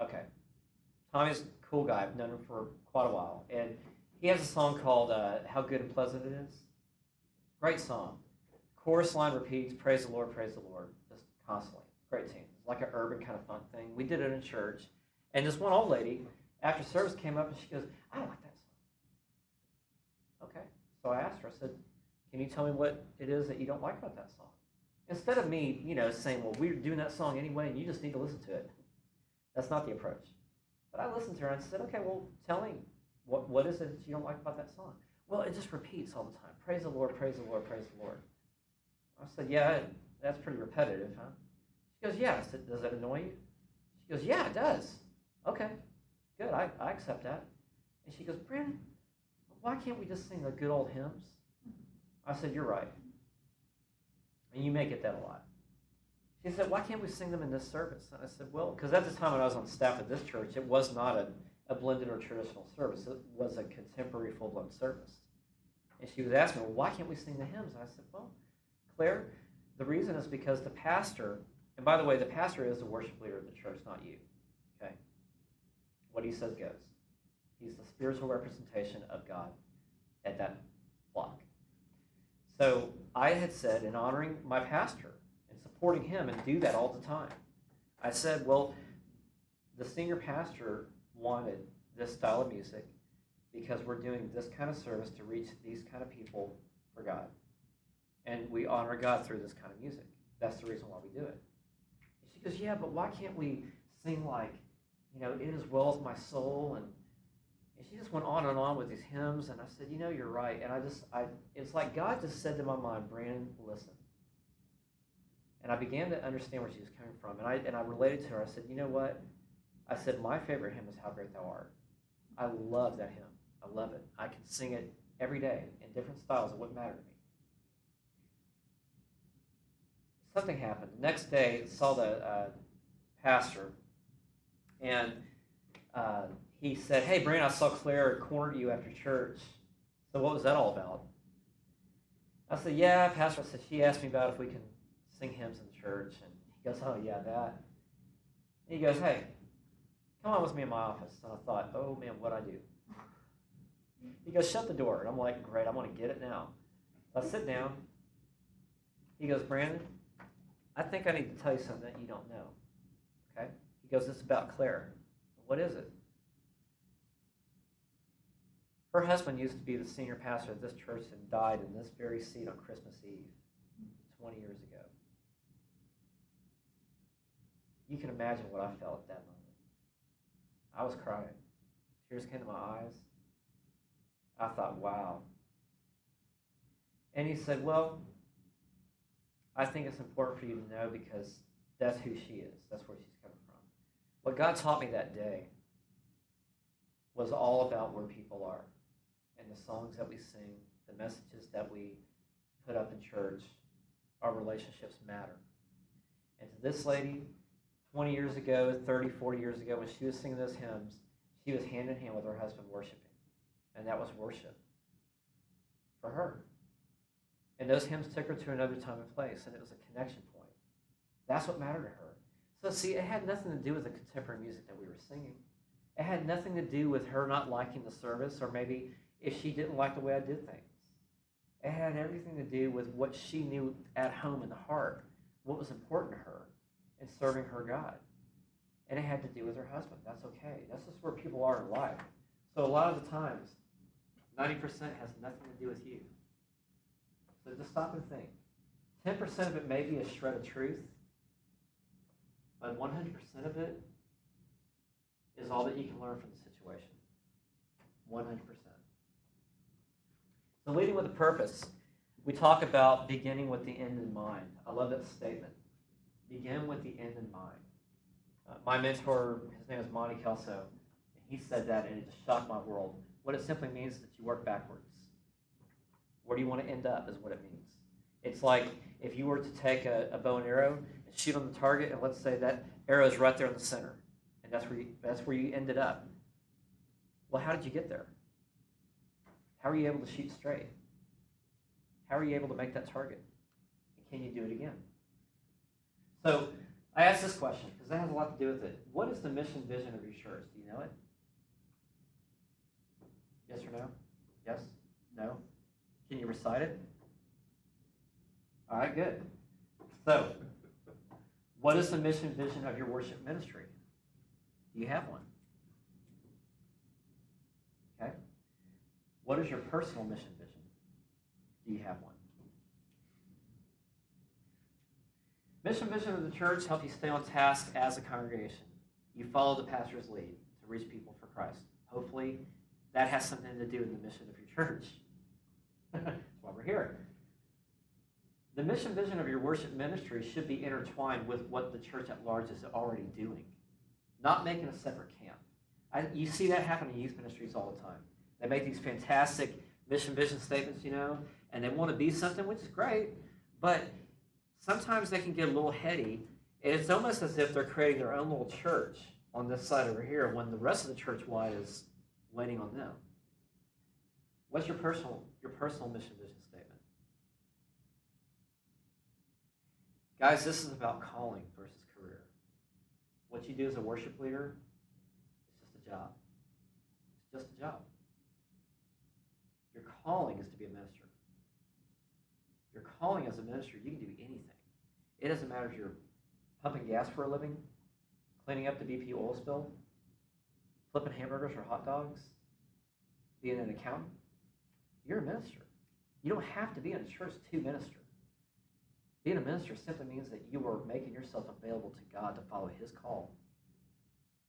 Okay. Tommy's a cool guy. I've known him for quite a while. And he has a song called uh, How Good and Pleasant It Is. Great song. Chorus line repeats, Praise the Lord, praise the Lord, just constantly. Great tune. It's like an urban kind of fun thing. We did it in church. And this one old lady, after service, came up and she goes, I don't like that song. Okay. So I asked her, I said, Can you tell me what it is that you don't like about that song? Instead of me, you know, saying, Well, we're doing that song anyway, and you just need to listen to it. That's not the approach. But I listened to her and said, Okay, well, tell me, what, what is it you don't like about that song? Well, it just repeats all the time. Praise the Lord, praise the Lord, praise the Lord. I said, Yeah, that's pretty repetitive, huh? She goes, Yeah. I said, Does it annoy you? She goes, Yeah, it does. Okay, good. I, I accept that. And she goes, Brandon, why can't we just sing the good old hymns? I said, You're right. And you may get that a lot. She said, Why can't we sing them in this service? And I said, Well, because at the time when I was on staff at this church, it was not a, a blended or traditional service, it was a contemporary full blown service. And she was asking, Well, why can't we sing the hymns? And I said, Well, Claire, the reason is because the pastor, and by the way, the pastor is the worship leader of the church, not you. Okay? What he says goes. He's the spiritual representation of God at that flock. So I had said, in honoring my pastor and supporting him, and do that all the time, I said, well, the senior pastor wanted this style of music because we're doing this kind of service to reach these kind of people for God. And we honor God through this kind of music. That's the reason why we do it. She goes, Yeah, but why can't we sing like, you know, it as well as my soul? And, and she just went on and on with these hymns. And I said, You know, you're right. And I just, I, it's like God just said to my mind, Brandon, listen. And I began to understand where she was coming from. And I, and I related to her. I said, You know what? I said, My favorite hymn is How Great Thou Art. I love that hymn. I love it. I can sing it every day in different styles. It wouldn't matter to me. Something happened. The next day, I saw the uh, pastor, and uh, he said, "Hey, Brian, I saw Claire cornered you after church. So what was that all about?" I said, "Yeah, pastor." I said she asked me about if we can sing hymns in the church, and he goes, "Oh yeah, that." And he goes, "Hey, come on with me in my office." And I thought, "Oh man, what I do?" He goes, "Shut the door," and I'm like, "Great, I want to get it now." I sit down. He goes, "Brandon." I think I need to tell you something that you don't know. Okay? He goes, This is about Claire. What is it? Her husband used to be the senior pastor of this church and died in this very seat on Christmas Eve 20 years ago. You can imagine what I felt at that moment. I was crying. Tears came to my eyes. I thought, wow. And he said, Well, I think it's important for you to know because that's who she is. That's where she's coming from. What God taught me that day was all about where people are and the songs that we sing, the messages that we put up in church. Our relationships matter. And to this lady, 20 years ago, 30, 40 years ago, when she was singing those hymns, she was hand in hand with her husband worshiping. And that was worship for her. And those hymns took her to another time and place, and it was a connection point. That's what mattered to her. So, see, it had nothing to do with the contemporary music that we were singing. It had nothing to do with her not liking the service, or maybe if she didn't like the way I did things. It had everything to do with what she knew at home in the heart, what was important to her, and serving her God. And it had to do with her husband. That's okay. That's just where people are in life. So, a lot of the times, 90% has nothing to do with you. So just stop and think. 10% of it may be a shred of truth, but 100% of it is all that you can learn from the situation. 100%. So, leading with a purpose, we talk about beginning with the end in mind. I love that statement. Begin with the end in mind. Uh, my mentor, his name is Monty Kelso, and he said that, and it just shocked my world. What it simply means is that you work backwards. Where do you want to end up, is what it means. It's like if you were to take a, a bow and arrow and shoot on the target, and let's say that arrow is right there in the center, and that's where you, that's where you ended up. Well, how did you get there? How are you able to shoot straight? How are you able to make that target? And can you do it again? So I asked this question because that has a lot to do with it. What is the mission vision of your church? Do you know it? Yes or no? Yes? No? Can you recite it? All right, good. So, what is the mission vision of your worship ministry? Do you have one? Okay. What is your personal mission vision? Do you have one? Mission vision of the church help you stay on task as a congregation. You follow the pastor's lead to reach people for Christ. Hopefully, that has something to do with the mission of your church. That's why we're here. The mission vision of your worship ministry should be intertwined with what the church at large is already doing, not making a separate camp. I, you see that happen in youth ministries all the time. They make these fantastic mission vision statements, you know, and they want to be something, which is great, but sometimes they can get a little heady. And it's almost as if they're creating their own little church on this side over here when the rest of the church wide is waiting on them. What's your personal your personal mission vision statement? Guys, this is about calling versus career. What you do as a worship leader is just a job. It's just a job. Your calling is to be a minister. Your calling as a minister, you can do anything. It doesn't matter if you're pumping gas for a living, cleaning up the BP oil spill, flipping hamburgers or hot dogs, being an accountant. You're a minister. You don't have to be in a church to minister. Being a minister simply means that you are making yourself available to God to follow His call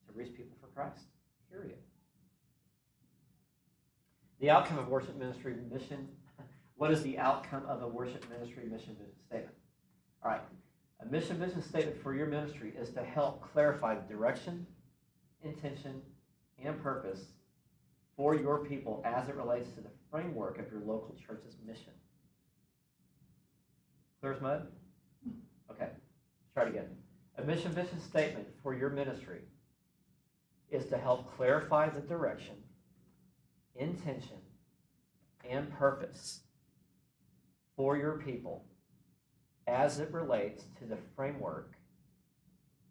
to reach people for Christ. Period. The outcome of worship ministry mission. What is the outcome of a worship ministry mission vision statement? All right. A mission vision statement for your ministry is to help clarify the direction, intention, and purpose for your people as it relates to the framework of your local church's mission. Clear as mud? Okay, let's try it again. A mission vision statement for your ministry is to help clarify the direction, intention, and purpose for your people as it relates to the framework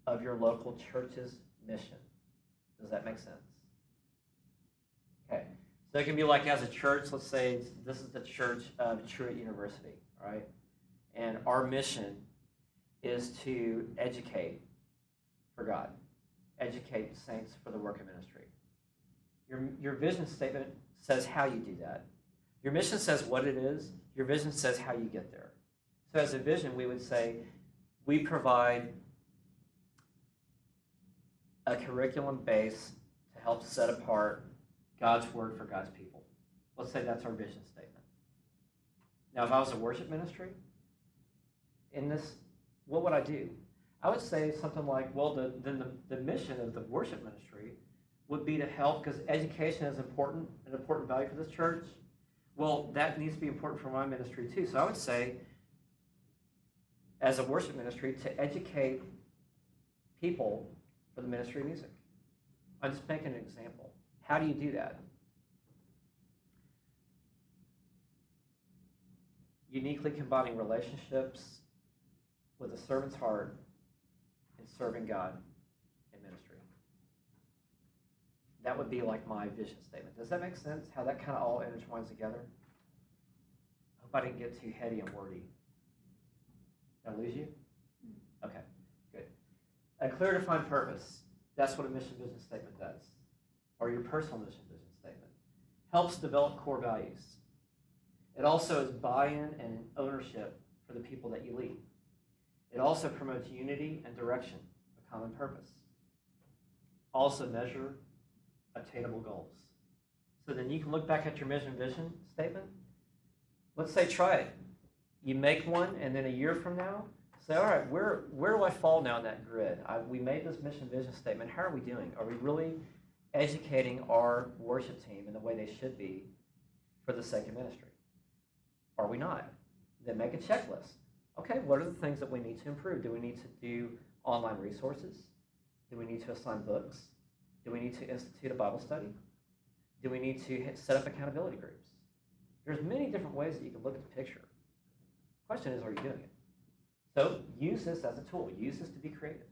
of your local church's mission. Does that make sense? Okay. So it can be like as a church, let's say this is the church of Truett University, right? And our mission is to educate for God, educate saints for the work of ministry. Your, your vision statement says how you do that. Your mission says what it is, your vision says how you get there. So, as a vision, we would say we provide a curriculum base to help set apart God's word for God's people. Let's say that's our vision statement. Now, if I was a worship ministry in this, what would I do? I would say something like, well, the, then the, the mission of the worship ministry would be to help because education is important, an important value for this church. Well, that needs to be important for my ministry too. So I would say, as a worship ministry, to educate people for the ministry of music. I'm just making an example. How do you do that? Uniquely combining relationships with a servant's heart and serving God in ministry. That would be like my vision statement. Does that make sense? How that kind of all intertwines together? I hope I didn't get too heady and wordy. Did I lose you? Mm-hmm. Okay, good. A clear defined purpose. That's what a mission vision statement does. Or your personal mission vision statement. Helps develop core values. It also is buy-in and ownership for the people that you lead. It also promotes unity and direction, a common purpose. Also measure attainable goals. So then you can look back at your mission vision statement. Let's say try it. You make one, and then a year from now, say, all right, where, where do I fall now in that grid? I, we made this mission vision statement. How are we doing? Are we really educating our worship team in the way they should be for the sake of ministry? Are we not? Then make a checklist. Okay, what are the things that we need to improve? Do we need to do online resources? Do we need to assign books? Do we need to institute a Bible study? Do we need to set up accountability groups? There's many different ways that you can look at the picture. Question is, are you doing it? So use this as a tool. Use this to be creative.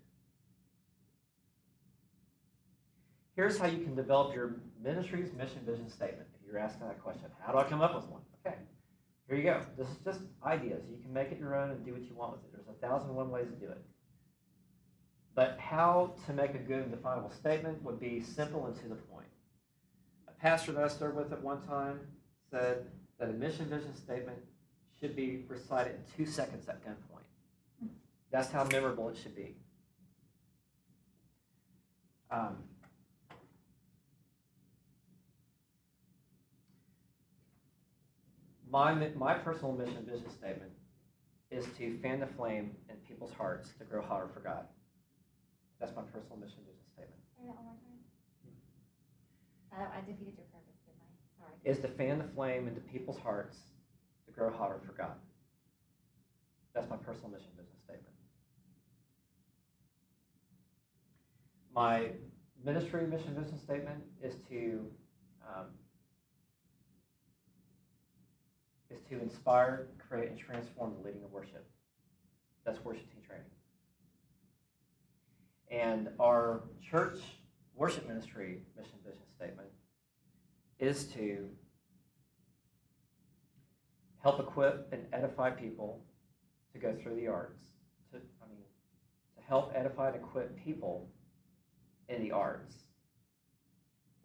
Here's how you can develop your ministry's mission vision statement. If you're asking that question, how do I come up with one? Okay, here you go. This is just ideas. You can make it your own and do what you want with it. There's a thousand and one ways to do it. But how to make a good and definable statement would be simple and to the point. A pastor that I served with at one time said that a mission vision statement should be recited in two seconds at gunpoint. That's how memorable it should be. Um, my, my personal mission vision statement is to fan the flame in people's hearts to grow hotter for God. That's my personal mission vision statement. Say that one more time. I, I defeated your purpose, didn't I? Sorry. Is to fan the flame into people's hearts to grow hotter for God. That's my personal mission vision statement. My ministry mission vision statement is to um, is to inspire, create, and transform the leading of worship. That's worship team training. And our church worship ministry mission vision statement is to help equip and edify people to go through the arts. To I mean, to help edify and equip people in the arts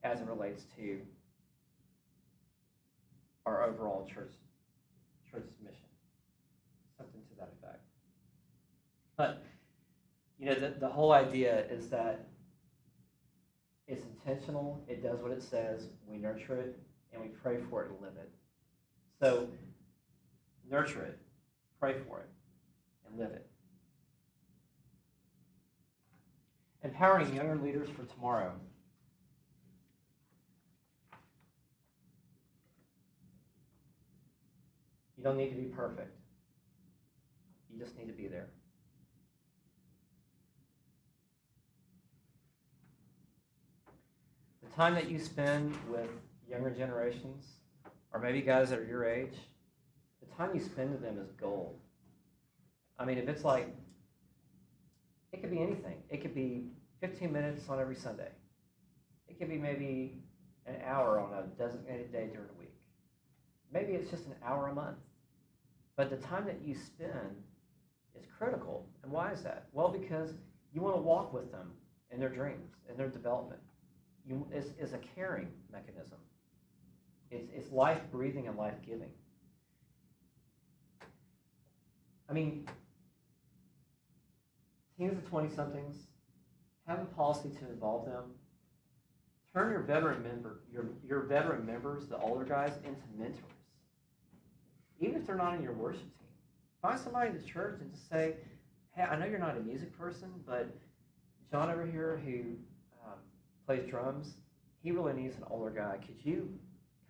as it relates to our overall church church's mission. Something to that effect. But, you know, the, the whole idea is that it's intentional, it does what it says, we nurture it, and we pray for it and live it. So, nurture it, pray for it, and live it. Empowering younger leaders for tomorrow. You don't need to be perfect. You just need to be there. Time that you spend with younger generations, or maybe guys that are your age, the time you spend with them is gold. I mean, if it's like, it could be anything. It could be 15 minutes on every Sunday. It could be maybe an hour on a designated day during the week. Maybe it's just an hour a month. But the time that you spend is critical. And why is that? Well, because you want to walk with them in their dreams, in their development. You, it's, it's a caring mechanism. It's, it's life breathing and life giving. I mean, teens of 20 somethings, have a policy to involve them. Turn your veteran member, your, your veteran members, the older guys, into mentors. Even if they're not in your worship team. Find somebody in the church and just say, hey, I know you're not a music person, but John over here who plays drums, he really needs an older guy. Could you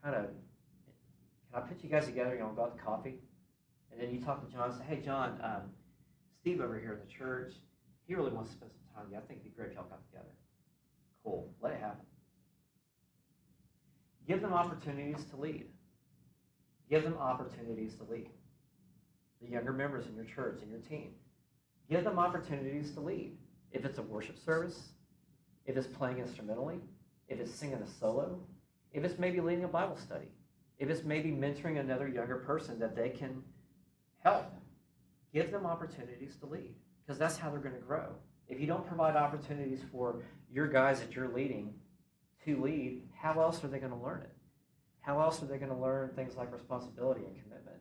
kind of, can I put you guys together, you know, go out to coffee? And then you talk to John and say, hey, John, um, Steve over here in the church, he really wants to spend some time with you. I think it'd be great if y'all got together. Cool. Let it happen. Give them opportunities to lead. Give them opportunities to lead. The younger members in your church and your team. Give them opportunities to lead. If it's a worship service, if it's playing instrumentally, if it's singing a solo, if it's maybe leading a Bible study, if it's maybe mentoring another younger person that they can help, give them opportunities to lead because that's how they're going to grow. If you don't provide opportunities for your guys that you're leading to lead, how else are they going to learn it? How else are they going to learn things like responsibility and commitment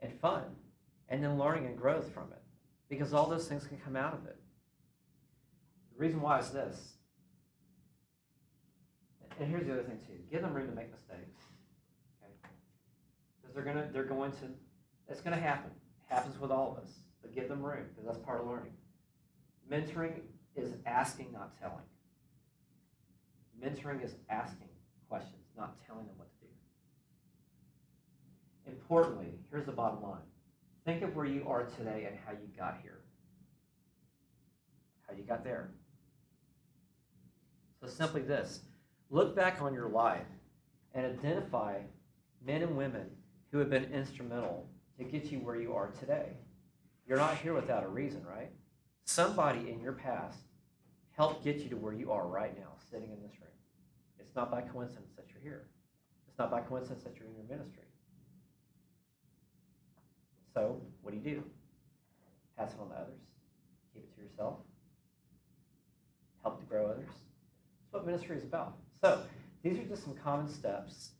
and fun and then learning and growth from it? Because all those things can come out of it. The reason why is this. And here's the other thing too. Give them room to make mistakes. Okay? Because they're gonna they're going to it's gonna happen. It happens with all of us. But give them room because that's part of learning. Mentoring is asking, not telling. Mentoring is asking questions, not telling them what to do. Importantly, here's the bottom line. Think of where you are today and how you got here. How you got there. So simply this. Look back on your life and identify men and women who have been instrumental to get you where you are today. You're not here without a reason, right? Somebody in your past helped get you to where you are right now, sitting in this room. It's not by coincidence that you're here. It's not by coincidence that you're in your ministry. So, what do you do? Pass it on to others. Keep it to yourself. Help to grow others. What ministry is about. So, these are just some common steps,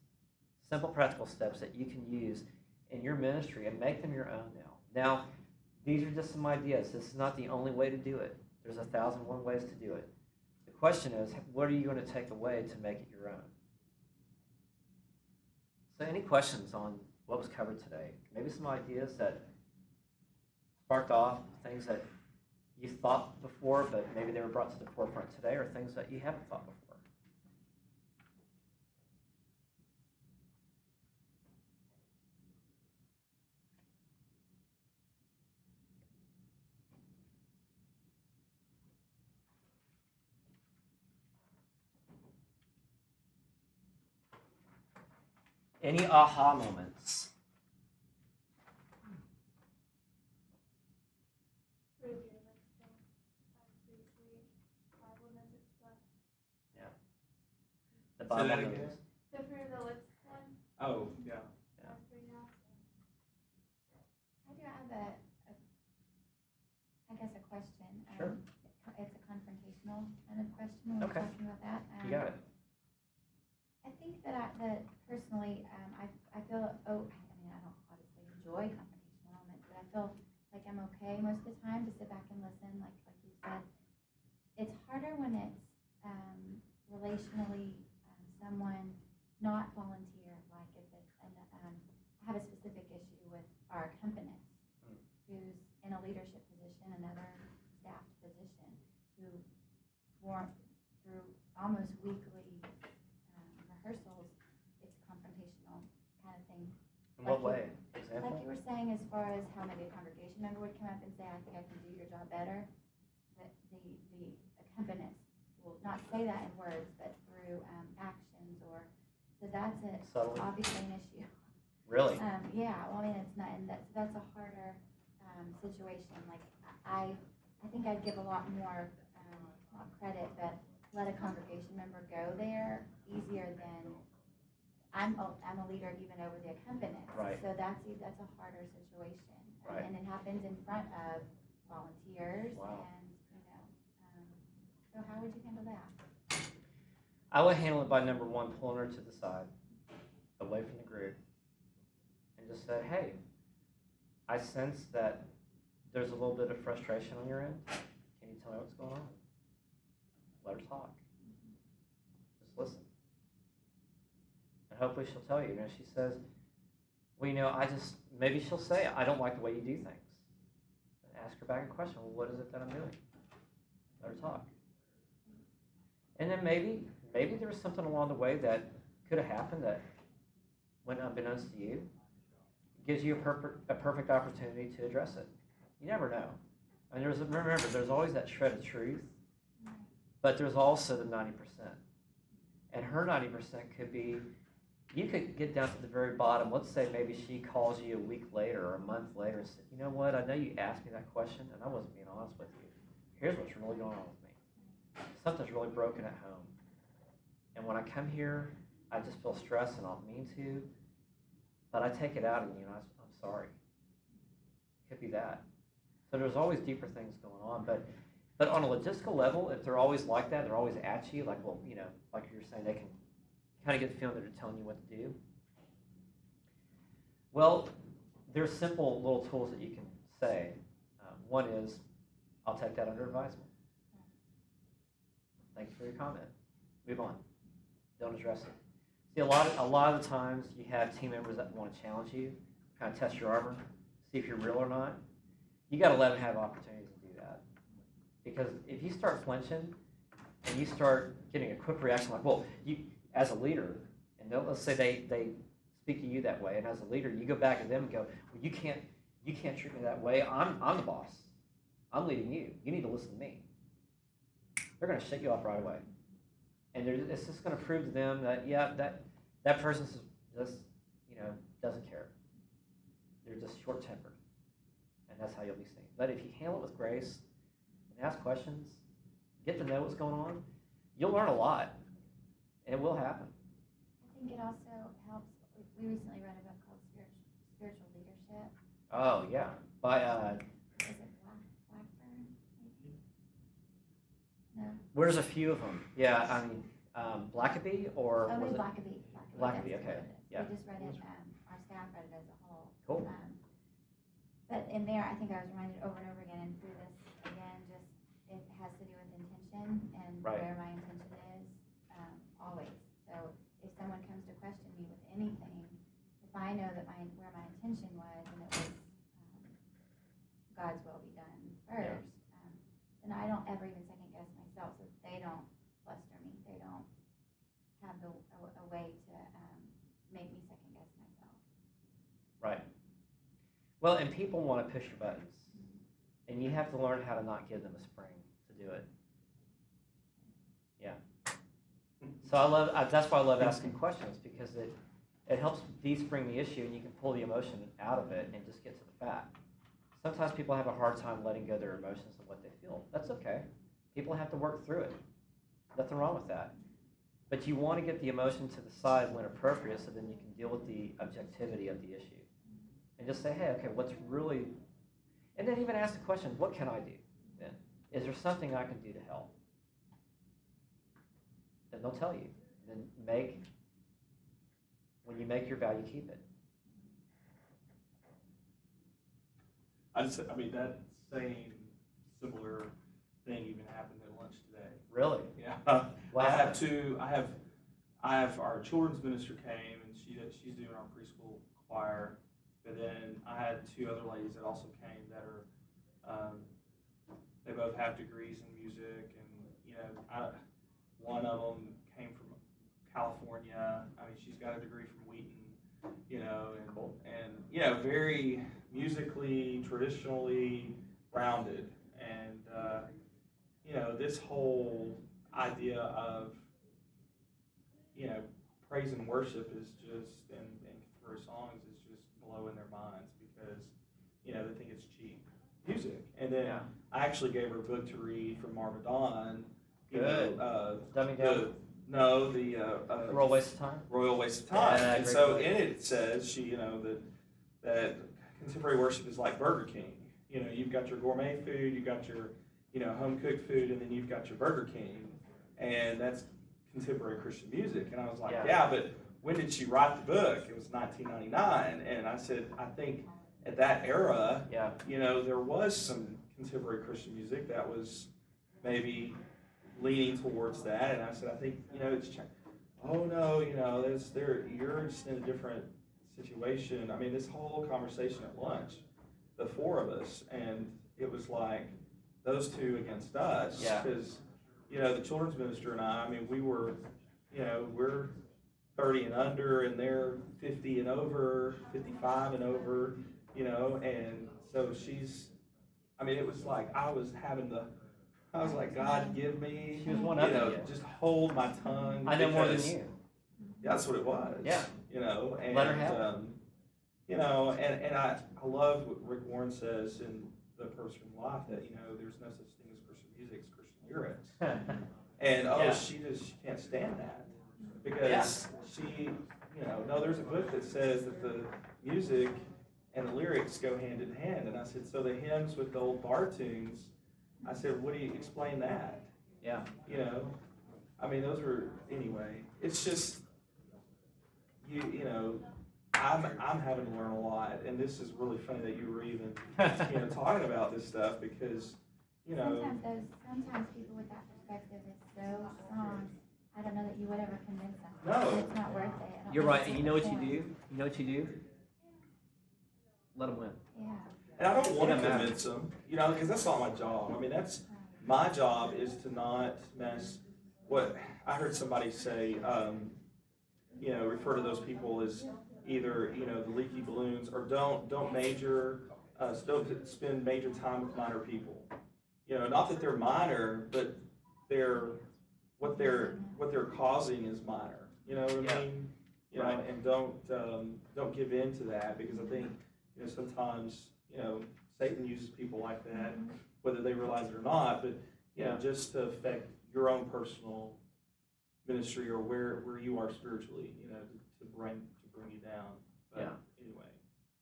simple practical steps that you can use in your ministry and make them your own now. Now, these are just some ideas. This is not the only way to do it. There's a thousand one ways to do it. The question is, what are you going to take away to make it your own? So, any questions on what was covered today? Maybe some ideas that sparked off, things that you thought before, but maybe they were brought to the forefront today, or things that you haven't thought before. Any aha moments? that bottom that again. one. So for the lips one, Oh, yeah. that was pretty awesome. I do have a, a, I guess a question. Um, Sure. It's a confrontational kind of question. when Okay. talking about that. You got um, it. I think that I, that personally, um, I, I feel, oh, I mean, I don't obviously enjoy confrontational moments, but I feel like I'm okay most of the time to sit back and listen, like, like you said. It's harder when it's, um, relationally what you- way? Like Example? you were saying, as far as how maybe a congregation member would come up and say, I think I can do your job better, that the, the accompanist will not say that in words, but through, um, actions or, so that's a, Subtly? obviously an issue. Really? Um, yeah, well, I mean, it's not, and that's, that's a harder, um, situation, like, I, I think I'd give a lot more, um, not credit, but let a congregation member go there easier than, I'm, a- I'm a leader even over the accompanist. Right. So that's, that's a harder situation. Right. And it happens in front of volunteers Wow. and, you know, um, so how would you handle that? I would handle it by number one, pulling her to the side, away from the group, and just say, hey, I sense that there's a little bit of frustration on your end. Can you tell me what's going on? Let her talk. Just listen. Hopefully she'll tell you. And if she says, well, you know, I just, maybe she'll say, I don't like the way you do things. And ask her back a question. Well, what is it that I'm doing? Let her talk. And then maybe, maybe there was something along the way that could have happened that went unbeknownst to you. Gives you a perfect, a perfect opportunity to address it. You never know. And there's, remember, there's always that shred of truth, but there's also the 90%. And her 90% could be, you could get down to the very bottom. Let's say maybe she calls you a week later or a month later and said, you know what, I know you asked me that question and I wasn't being honest with you. Here's what's really going on with me. Something's really broken at home. And when I come here, I just feel stressed and I don't mean to, but I take it out on you and I, I'm sorry. Could be that. So there's always deeper things going on, but but on a logistical level, if they're always like that, they're always at you, like well, you know, like you're saying, they can kind of get the feeling that they're telling you what to do. Well, there's simple little tools that you can say. Uh, one is, I'll take that under advisement. Thanks for your comment. Move on. Don't address it. See, a lot of, a lot of the times you have team members that want to challenge you, kind of test your armor, see if you're real or not. You got to let them have opportunities to do that. Because if you start flinching and you start getting a quick reaction like, well, you as a leader, and let's say they, they speak to you that way, and as a leader, you go back to them and go, well, you can't you can't treat me that way. I'm I'm the boss. I'm leading you. You need to listen to me. They're going to shut you off right away, and it's just going to prove to them that yeah, that that person's just you know doesn't care. They're just short tempered, and that's how you'll be seen. But if you handle it with grace and ask questions, get to know what's going on, you'll learn a lot, and it will happen. I think it also helps, we, recently read a book called Spiritual, Spiritual Leadership. Oh yeah, by uh, Is it Black, Blackburn, maybe? No? Where's a few of them? Yeah, I mean, um, Blackaby or Oh, was it? Blackaby. Blackaby, that's okay, what it is. yeah. We just read it, um, our staff read it as a whole. Cool. Um, But in there, I think I was reminded over and over again, and through this, again, just, it has to do with intention and Right. where my intention is, um, always. So if someone comes to question me with anything, if I know that my, where my intention was, and it was, um, God's will be done Yeah. first, um, then I don't ever even second guess myself, so they don't fluster me, they don't have the, a, a way to, um, make me second guess myself. Right. Well, and people want to push your buttons, and you have to learn how to not give them a spring to do it. Yeah. So I love. I, that's why I love asking questions because it it helps de-spring the issue, and you can pull the emotion out of it and just get to the fact. Sometimes people have a hard time letting go their emotions and what they feel. That's okay. People have to work through it. Nothing wrong with that. But you want to get the emotion to the side when appropriate, so then you can deal with the objectivity of the issue and just say, hey, okay, what's really, and then even ask the question, what can I do then? Is there something I can do to help? Then they'll tell you. Then make, when you make your value, keep it. I just, I mean, that same similar thing even happened at lunch today. Really? Yeah. What I have two, I have, I have, our children's minister came and she, she's doing our preschool choir. But then I had two other ladies that also came that are, um, they both have degrees in music and, you know, I, one of them came from California. I mean, she's got a degree from. You know, and, and you know, very musically, traditionally rounded, and uh, you know, this whole idea of you know, praise and worship is just and, and contemporary songs is just blowing their minds because you know they think it's cheap music, and then Yeah. I actually gave her a book to read from Marva Dawn. you Good. know, uh, the, down. No, the uh, uh, Roll waste of time. royal waste of time. Yeah, and so in it says she, you know, that that contemporary worship is like Burger King. You know, you've got your gourmet food, you've got your, you know, home cooked food, and then you've got your Burger King, and that's contemporary Christian music. And I was like, Yeah. yeah, but when did she write the book? It was 1999, and I said, I think at that era, Yeah. you know, there was some contemporary Christian music that was maybe leaning towards that, and I said, I think, you know, it's. Ch- oh no, you know, there's there you're just in a different situation. I mean, this whole conversation at lunch, the four of us, and it was like those two against us, Yeah. because you know the children's minister and I. I mean, we were, you know, we're. 30 and under, and they're 50 and over, 55 and over, you know, and so she's, I mean, it was like I was having the, I was like, God, give me, She was one you up know, just hold my tongue. I know more than because- you. That's what it was. Yeah. You know, and Let her have it. um, you know, and, and I, I love what Rick Warren says in The Purpose from Life that, you know, there's no such thing as Christian music, it's Christian lyrics. And oh, Yeah. she just she can't stand that because she, you know, no, there's a book that says that the music and the lyrics go hand in hand. And I said, so the hymns with the old bar tunes, I said, what do you explain that? Yeah. You know, I mean, those were anyway. It's just you, you know, I'm I'm having to learn a lot, and this is really funny that you were even you know talking about this stuff because you know. Sometimes those, sometimes people with that perspective is so strong, I don't know that you would ever convince them. No. It's not worth it. You're right, and you know what you do? You know what you do? Let them win. Yeah. And I don't want to It doesn't matter. convince them, you know, because that's not my job. I mean, that's my job is to not mess. What I heard somebody say, um, you know, refer to those people as either you know the leaky balloons or don't don't major, uh, don't spend major time with minor people. You know, not that they're minor, but they're what they're what they're causing is minor. You know what Yeah. I mean? You know, and don't um, don't give in to that because I think you know sometimes you know Satan uses people like that, whether they realize it or not. But you know, just to affect your own personal ministry or where where you are spiritually, you know, to, to bring to bring you down. But Yeah. Anyway,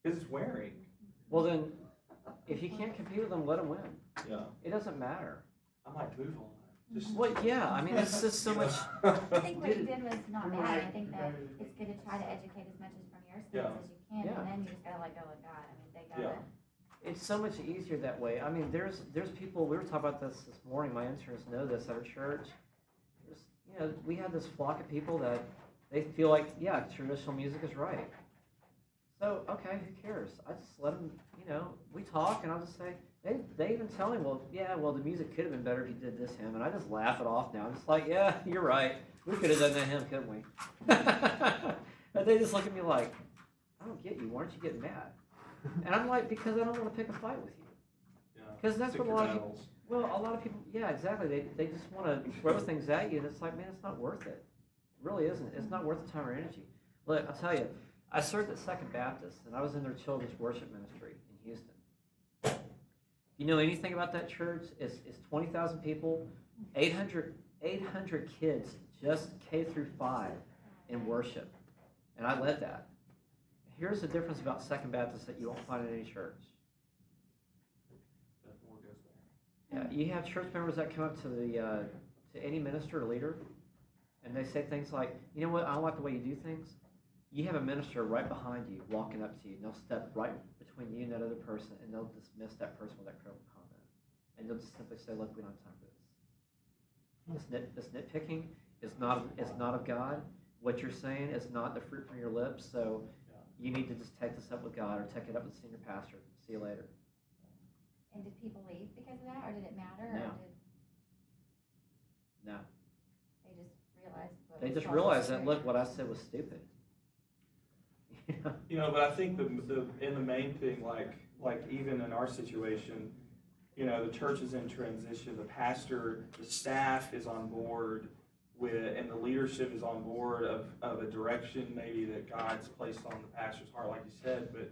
because it's wearing. Well, then, if you can't compete with them, let them win. Yeah. It doesn't matter. I might move on. Just. Well, yeah, I mean, it's just so much. I think what you did was not bad. I think that it's good to try to educate as much as from your Yeah. as you can, Yeah. and then you just gotta let go of God. I mean, they gotta. It's so much easier that way. I mean, there's there's people. We were talking about this this morning. My interns know this at our church. There's, you know, we have this flock of people that they feel like, yeah, traditional music is right. So okay, who cares? I just let them. You know, we talk, and I'll just say they they even tell me, well, yeah, well, the music could have been better if you did this hymn, and I just laugh it off now. I'm just like, yeah, you're right. We could have done that hymn, couldn't we? and they just look at me like, I don't get you. Why aren't you getting mad? And I'm like, because I don't want to pick a fight with you. Yeah. 'Cause that's Pick what a your lot of people- Well, a lot of people, yeah, exactly. They, they just want to throw things at you, and it's like, man, it's not worth it. It really isn't. It's not worth the time or energy. Look, I'll tell you, I served at Second Baptist, and I was in their children's worship ministry in Houston. You know anything about that church? It's, it's 20,000 people, 800, 800 kids, just K through 5 in worship. And I led that. Here's the difference about Second Baptist that you won't find in any church. Beth Moore goes there. Yeah, you have church members that come up to the uh, to any minister or leader, and they say things like, "You know what? I don't like the way you do things." You have a minister right behind you walking up to you, and they'll step right between you and that other person, and they'll dismiss that person with that critical comment, and they'll just simply say, "Look, we don't have time for this. This nit this nitpicking is not is not of God. What you're saying is not the fruit from your lips. So you need to just take this up with God, or take it up with the senior pastor. See you later." And did people leave because of that, or did it matter, or No. did No. they just realize? what They just realized that, look, what I said was stupid. You know? You know, but I think the, the, in the main thing, like, like even in our situation, you know, the church is in transition, the pastor, the staff is on board with, and the leadership is on board of, of a direction maybe that God's placed on the pastor's heart, like you said, but,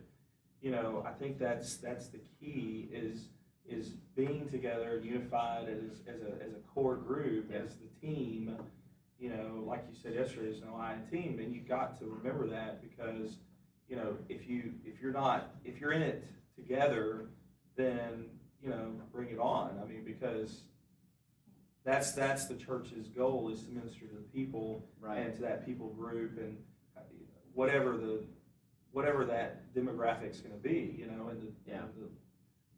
you know, I think that's, that's the key is, is being together, unified as, as a, as a core group, Yeah. as the team, you know, like you said yesterday, there's no I in team, and you've got to remember that because, you know, if you, if you're not, if you're in it together, then, you know, bring it on. I mean, because that's, that's the church's goal is to minister to the people Right. and to that people group and uh, whatever the, whatever that demographic's gonna be, you know, and the, Yeah. the,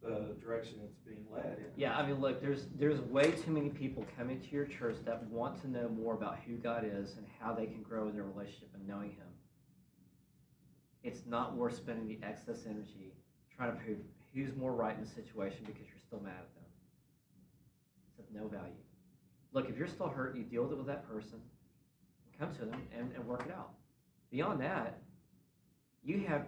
the direction it's being led in. Yeah, I mean, look, there's there's way too many people coming to your church that want to know more about who God is and how they can grow in their relationship and knowing Him. It's not worth spending the excess energy trying to prove who's more right in the situation because you're still mad at them. It's of no value. Look, if you're still hurt, you deal with it with that person, come to them and, and work it out. Beyond that, you have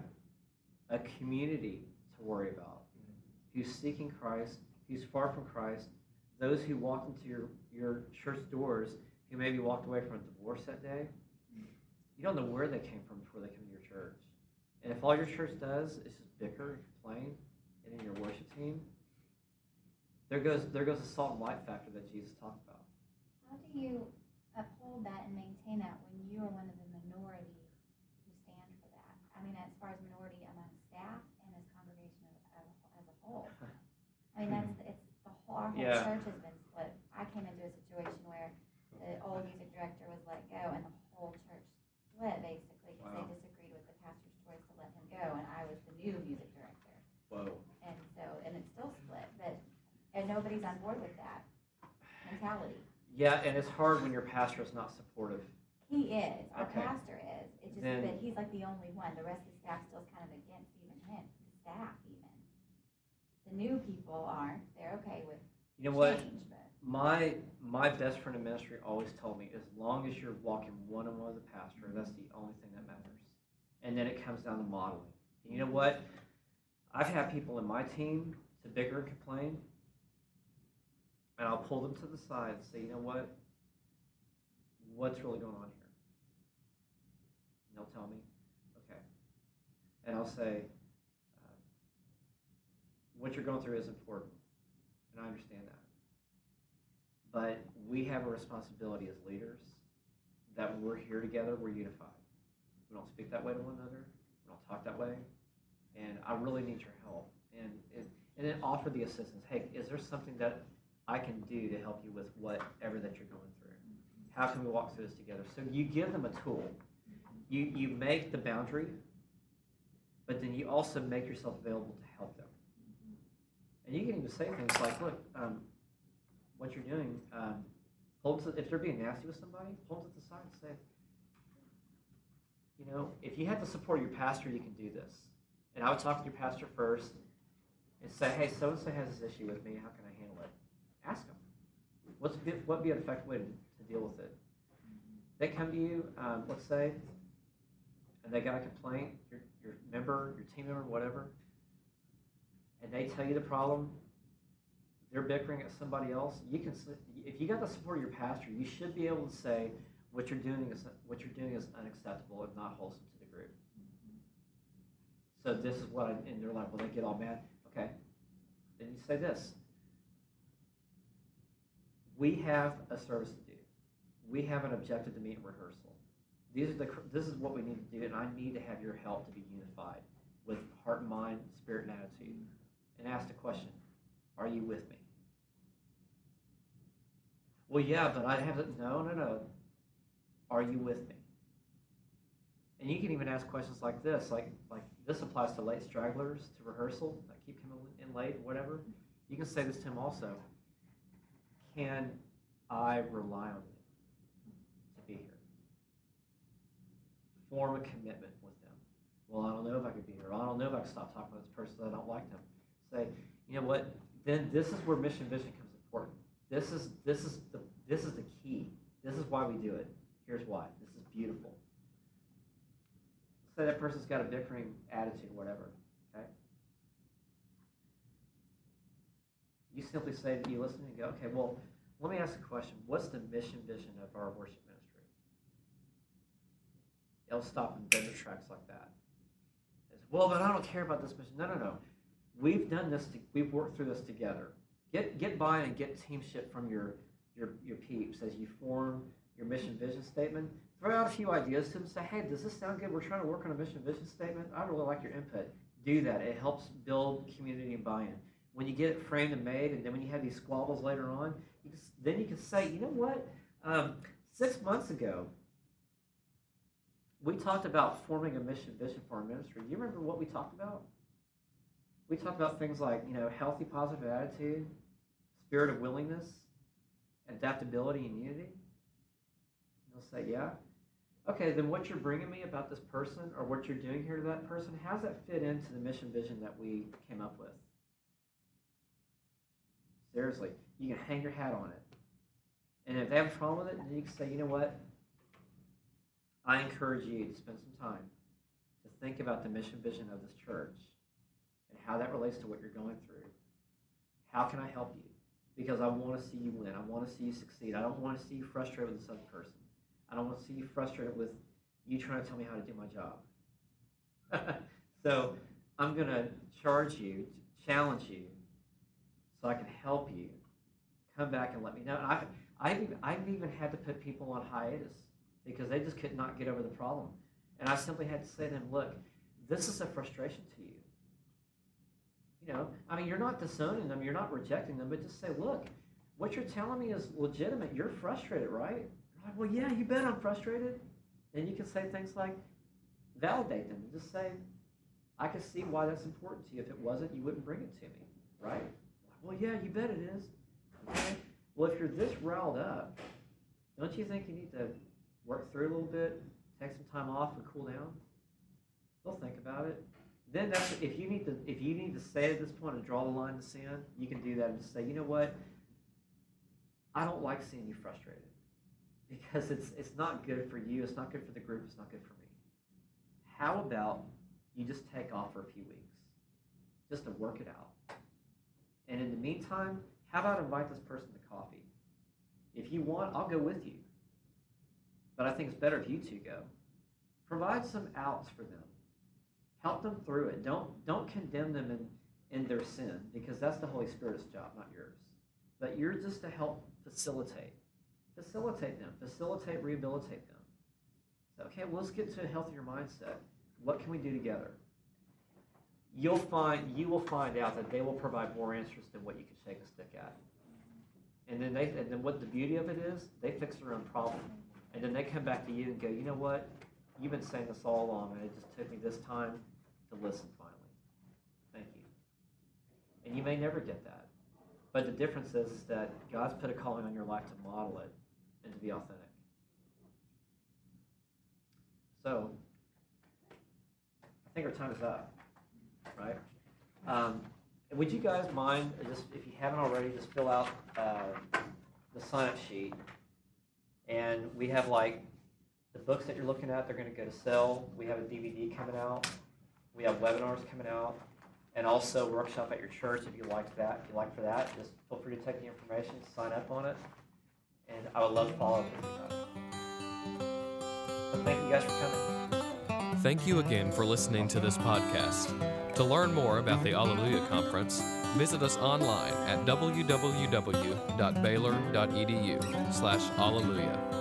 a community to worry about mm-hmm. who's seeking Christ, who's far from Christ, those who walked into your, your church doors who maybe walked away from a divorce that day. You don't know where they came from before they come to your church. And if all your church does is just bicker and complain, and in your worship team, there goes there goes the salt and light factor that Jesus talked about. How do you uphold that and maintain that when you are one of the minority who stand for that? I mean, as far as minority among staff and as congregation as, as a whole. I mean, that's, it's, the whole, our whole Yeah. church has been split. I came into a situation where the old music director was let go and the whole church split basically because Wow. they disagreed with the pastor's choice to let him go and I was the new music director. Whoa. And so, and it's still split, but, and nobody's on board with that mentality. Yeah, and it's hard when your pastor is not supportive. He is, our Okay. pastor is, it's just Then- that he's like the only one, the rest of the staff still's kind of against even him, the staff even. The new people aren't, they're okay with You know what? change, My my best friend in ministry always told me, as long as you're walking one on one with the pastor, that's the only thing that matters. And then it comes down to modeling. And you know what? I've had people in my team to bicker and complain, and I'll pull them to the side and say, you know what? What's really going on here? And they'll tell me, okay. And I'll say, uh, what you're going through is important, and I understand that. But we have a responsibility as leaders that we're here together, we're unified. We don't speak that way to one another. We don't talk that way. And I really need your help. And it, and then offer the assistance. Hey, is there something that I can do to help you with whatever that you're going through? How can we walk through this together? So you give them a tool. You you make the boundary, but then you also make yourself available to help them. And you can even say things like, "Look, um, what you're doing, um, them to, if they're being nasty with somebody, hold to the side and say, you know, if you have the support of your pastor, you can do this. And I would talk to your pastor first and say, hey, so and so has this issue with me. How can? Ask them. What's what be an effective way to, to deal with it? They come to you, um, let's say, and they got a complaint, your, your member, your team member, whatever, and they tell you the problem, they're bickering at somebody else, you can, if you got the support of your pastor, you should be able to say, what you're doing is, what you're doing is unacceptable and not wholesome to the group. So this is what I, and they're like, well, they get all mad, okay. Then you say this. We have a service to do. We have an objective to meet in rehearsal. These are the, this is what we need to do, and I need to have your help to be unified with heart and mind, spirit and attitude. And ask the question, are you with me? Well, yeah, but I haven't. No, no, no. Are you with me? And you can even ask questions like this, like like this applies to late stragglers to rehearsal that keep coming in late, whatever. You can say this to him also. Can I rely on you to be here? Form a commitment with them. Well, I don't know if I could be here. I don't know if I can stop talking about this person. I don't like them. Say, you know what? Then this is where mission vision comes important. This is this is the this is the key. This is why we do it. Here's why. This is beautiful. say that person's got a bickering attitude, whatever. Okay. You simply say that you listen and go, okay, well, let me ask a question. What's the mission vision of our worship ministry? It'll stop and in dead tracks like that. Well, but I don't care about this mission. No, no, no. We've done this. To, we've worked through this together. Get get buy-in and get teamship from your your your peeps as you form your mission vision statement. Throw out a few ideas to them. Say, hey, does this sound good? We're trying to work on a mission vision statement. I really like your input. Do that. It helps build community and buy-in. When you get it framed and made, and then when you have these squabbles later on, you then you can say, you know what? Um, six months ago, we talked about forming a mission vision for our ministry. You remember what we talked about? We talked about things like, you know, healthy positive attitude, spirit of willingness, adaptability, and unity. They'll say, yeah. Okay, then what you're bringing me about this person or what you're doing here to that person, how does that fit into the mission vision that we came up with? Seriously, you can hang your hat on it. And if they have a problem with it, then you can say, you know what? I encourage you to spend some time to think about the mission vision of this church and how that relates to what you're going through. How can I help you? Because I want to see you win. I want to see you succeed. I don't want to see you frustrated with this other person. I don't want to see you frustrated with you trying to tell me how to do my job. so I'm going to charge you, challenge you, so I can help you. Come back and let me know. And I've, I've, I've even had to put people on hiatus because they just could not get over the problem. And I simply had to say to them, look, this is a frustration to you. You know, I mean, you're not disowning them, you're not rejecting them, but just say, look, what you're telling me is legitimate. You're frustrated, right? You're like, well, yeah, you bet I'm frustrated. And you can say things like, validate them. and Just say, I can see why that's important to you. If it wasn't, you wouldn't bring it to me, right? Well, yeah, you bet it is. Okay. Well, if you're this riled up, don't you think you need to work through a little bit, take some time off, and cool down? They'll think about it. Then that's if you need to if you need to say at this point and draw the line to sin, you can do that and just say, you know what? I don't like seeing you frustrated because it's it's not good for you. It's not good for the group. It's not good for me. How about you just take off for a few weeks, just to work it out? And in the meantime, how about invite this person to coffee? If you want, I'll go with you. But I think it's better if you two go. Provide some outs for them. Help them through it. Don't don't condemn them in, in their sin because that's the Holy Spirit's job, not yours. But you're just to help facilitate. Facilitate them. Facilitate, rehabilitate them. So, okay, well, let's get to a healthier mindset. What can we do together? You'll find you will find out that they will provide more answers than what you can shake a stick at. And then they and then what the beauty of it is, they fix their own problem. And then they come back to you and go, you know what? You've been saying this all along, and it just took me this time to listen finally. Thank you. And you may never get that. But the difference is, that God's put a calling on your life to model it and to be authentic. So, I think our time is up, right? Um, would you guys mind, just if you haven't already, just fill out uh, the sign-up sheet, and we have like the books that you're looking at. They're going to go to sell. We have a DVD coming out. We have webinars coming out, and also workshop at your church. If you like that, if you like for that, just feel free to take the information, sign up on it, and I would love to follow up with you guys. Thank you guys for coming. Thank you again for listening to this podcast. To learn more about the Alleluia Conference, visit us online at www.baylor.edu slash alleluia.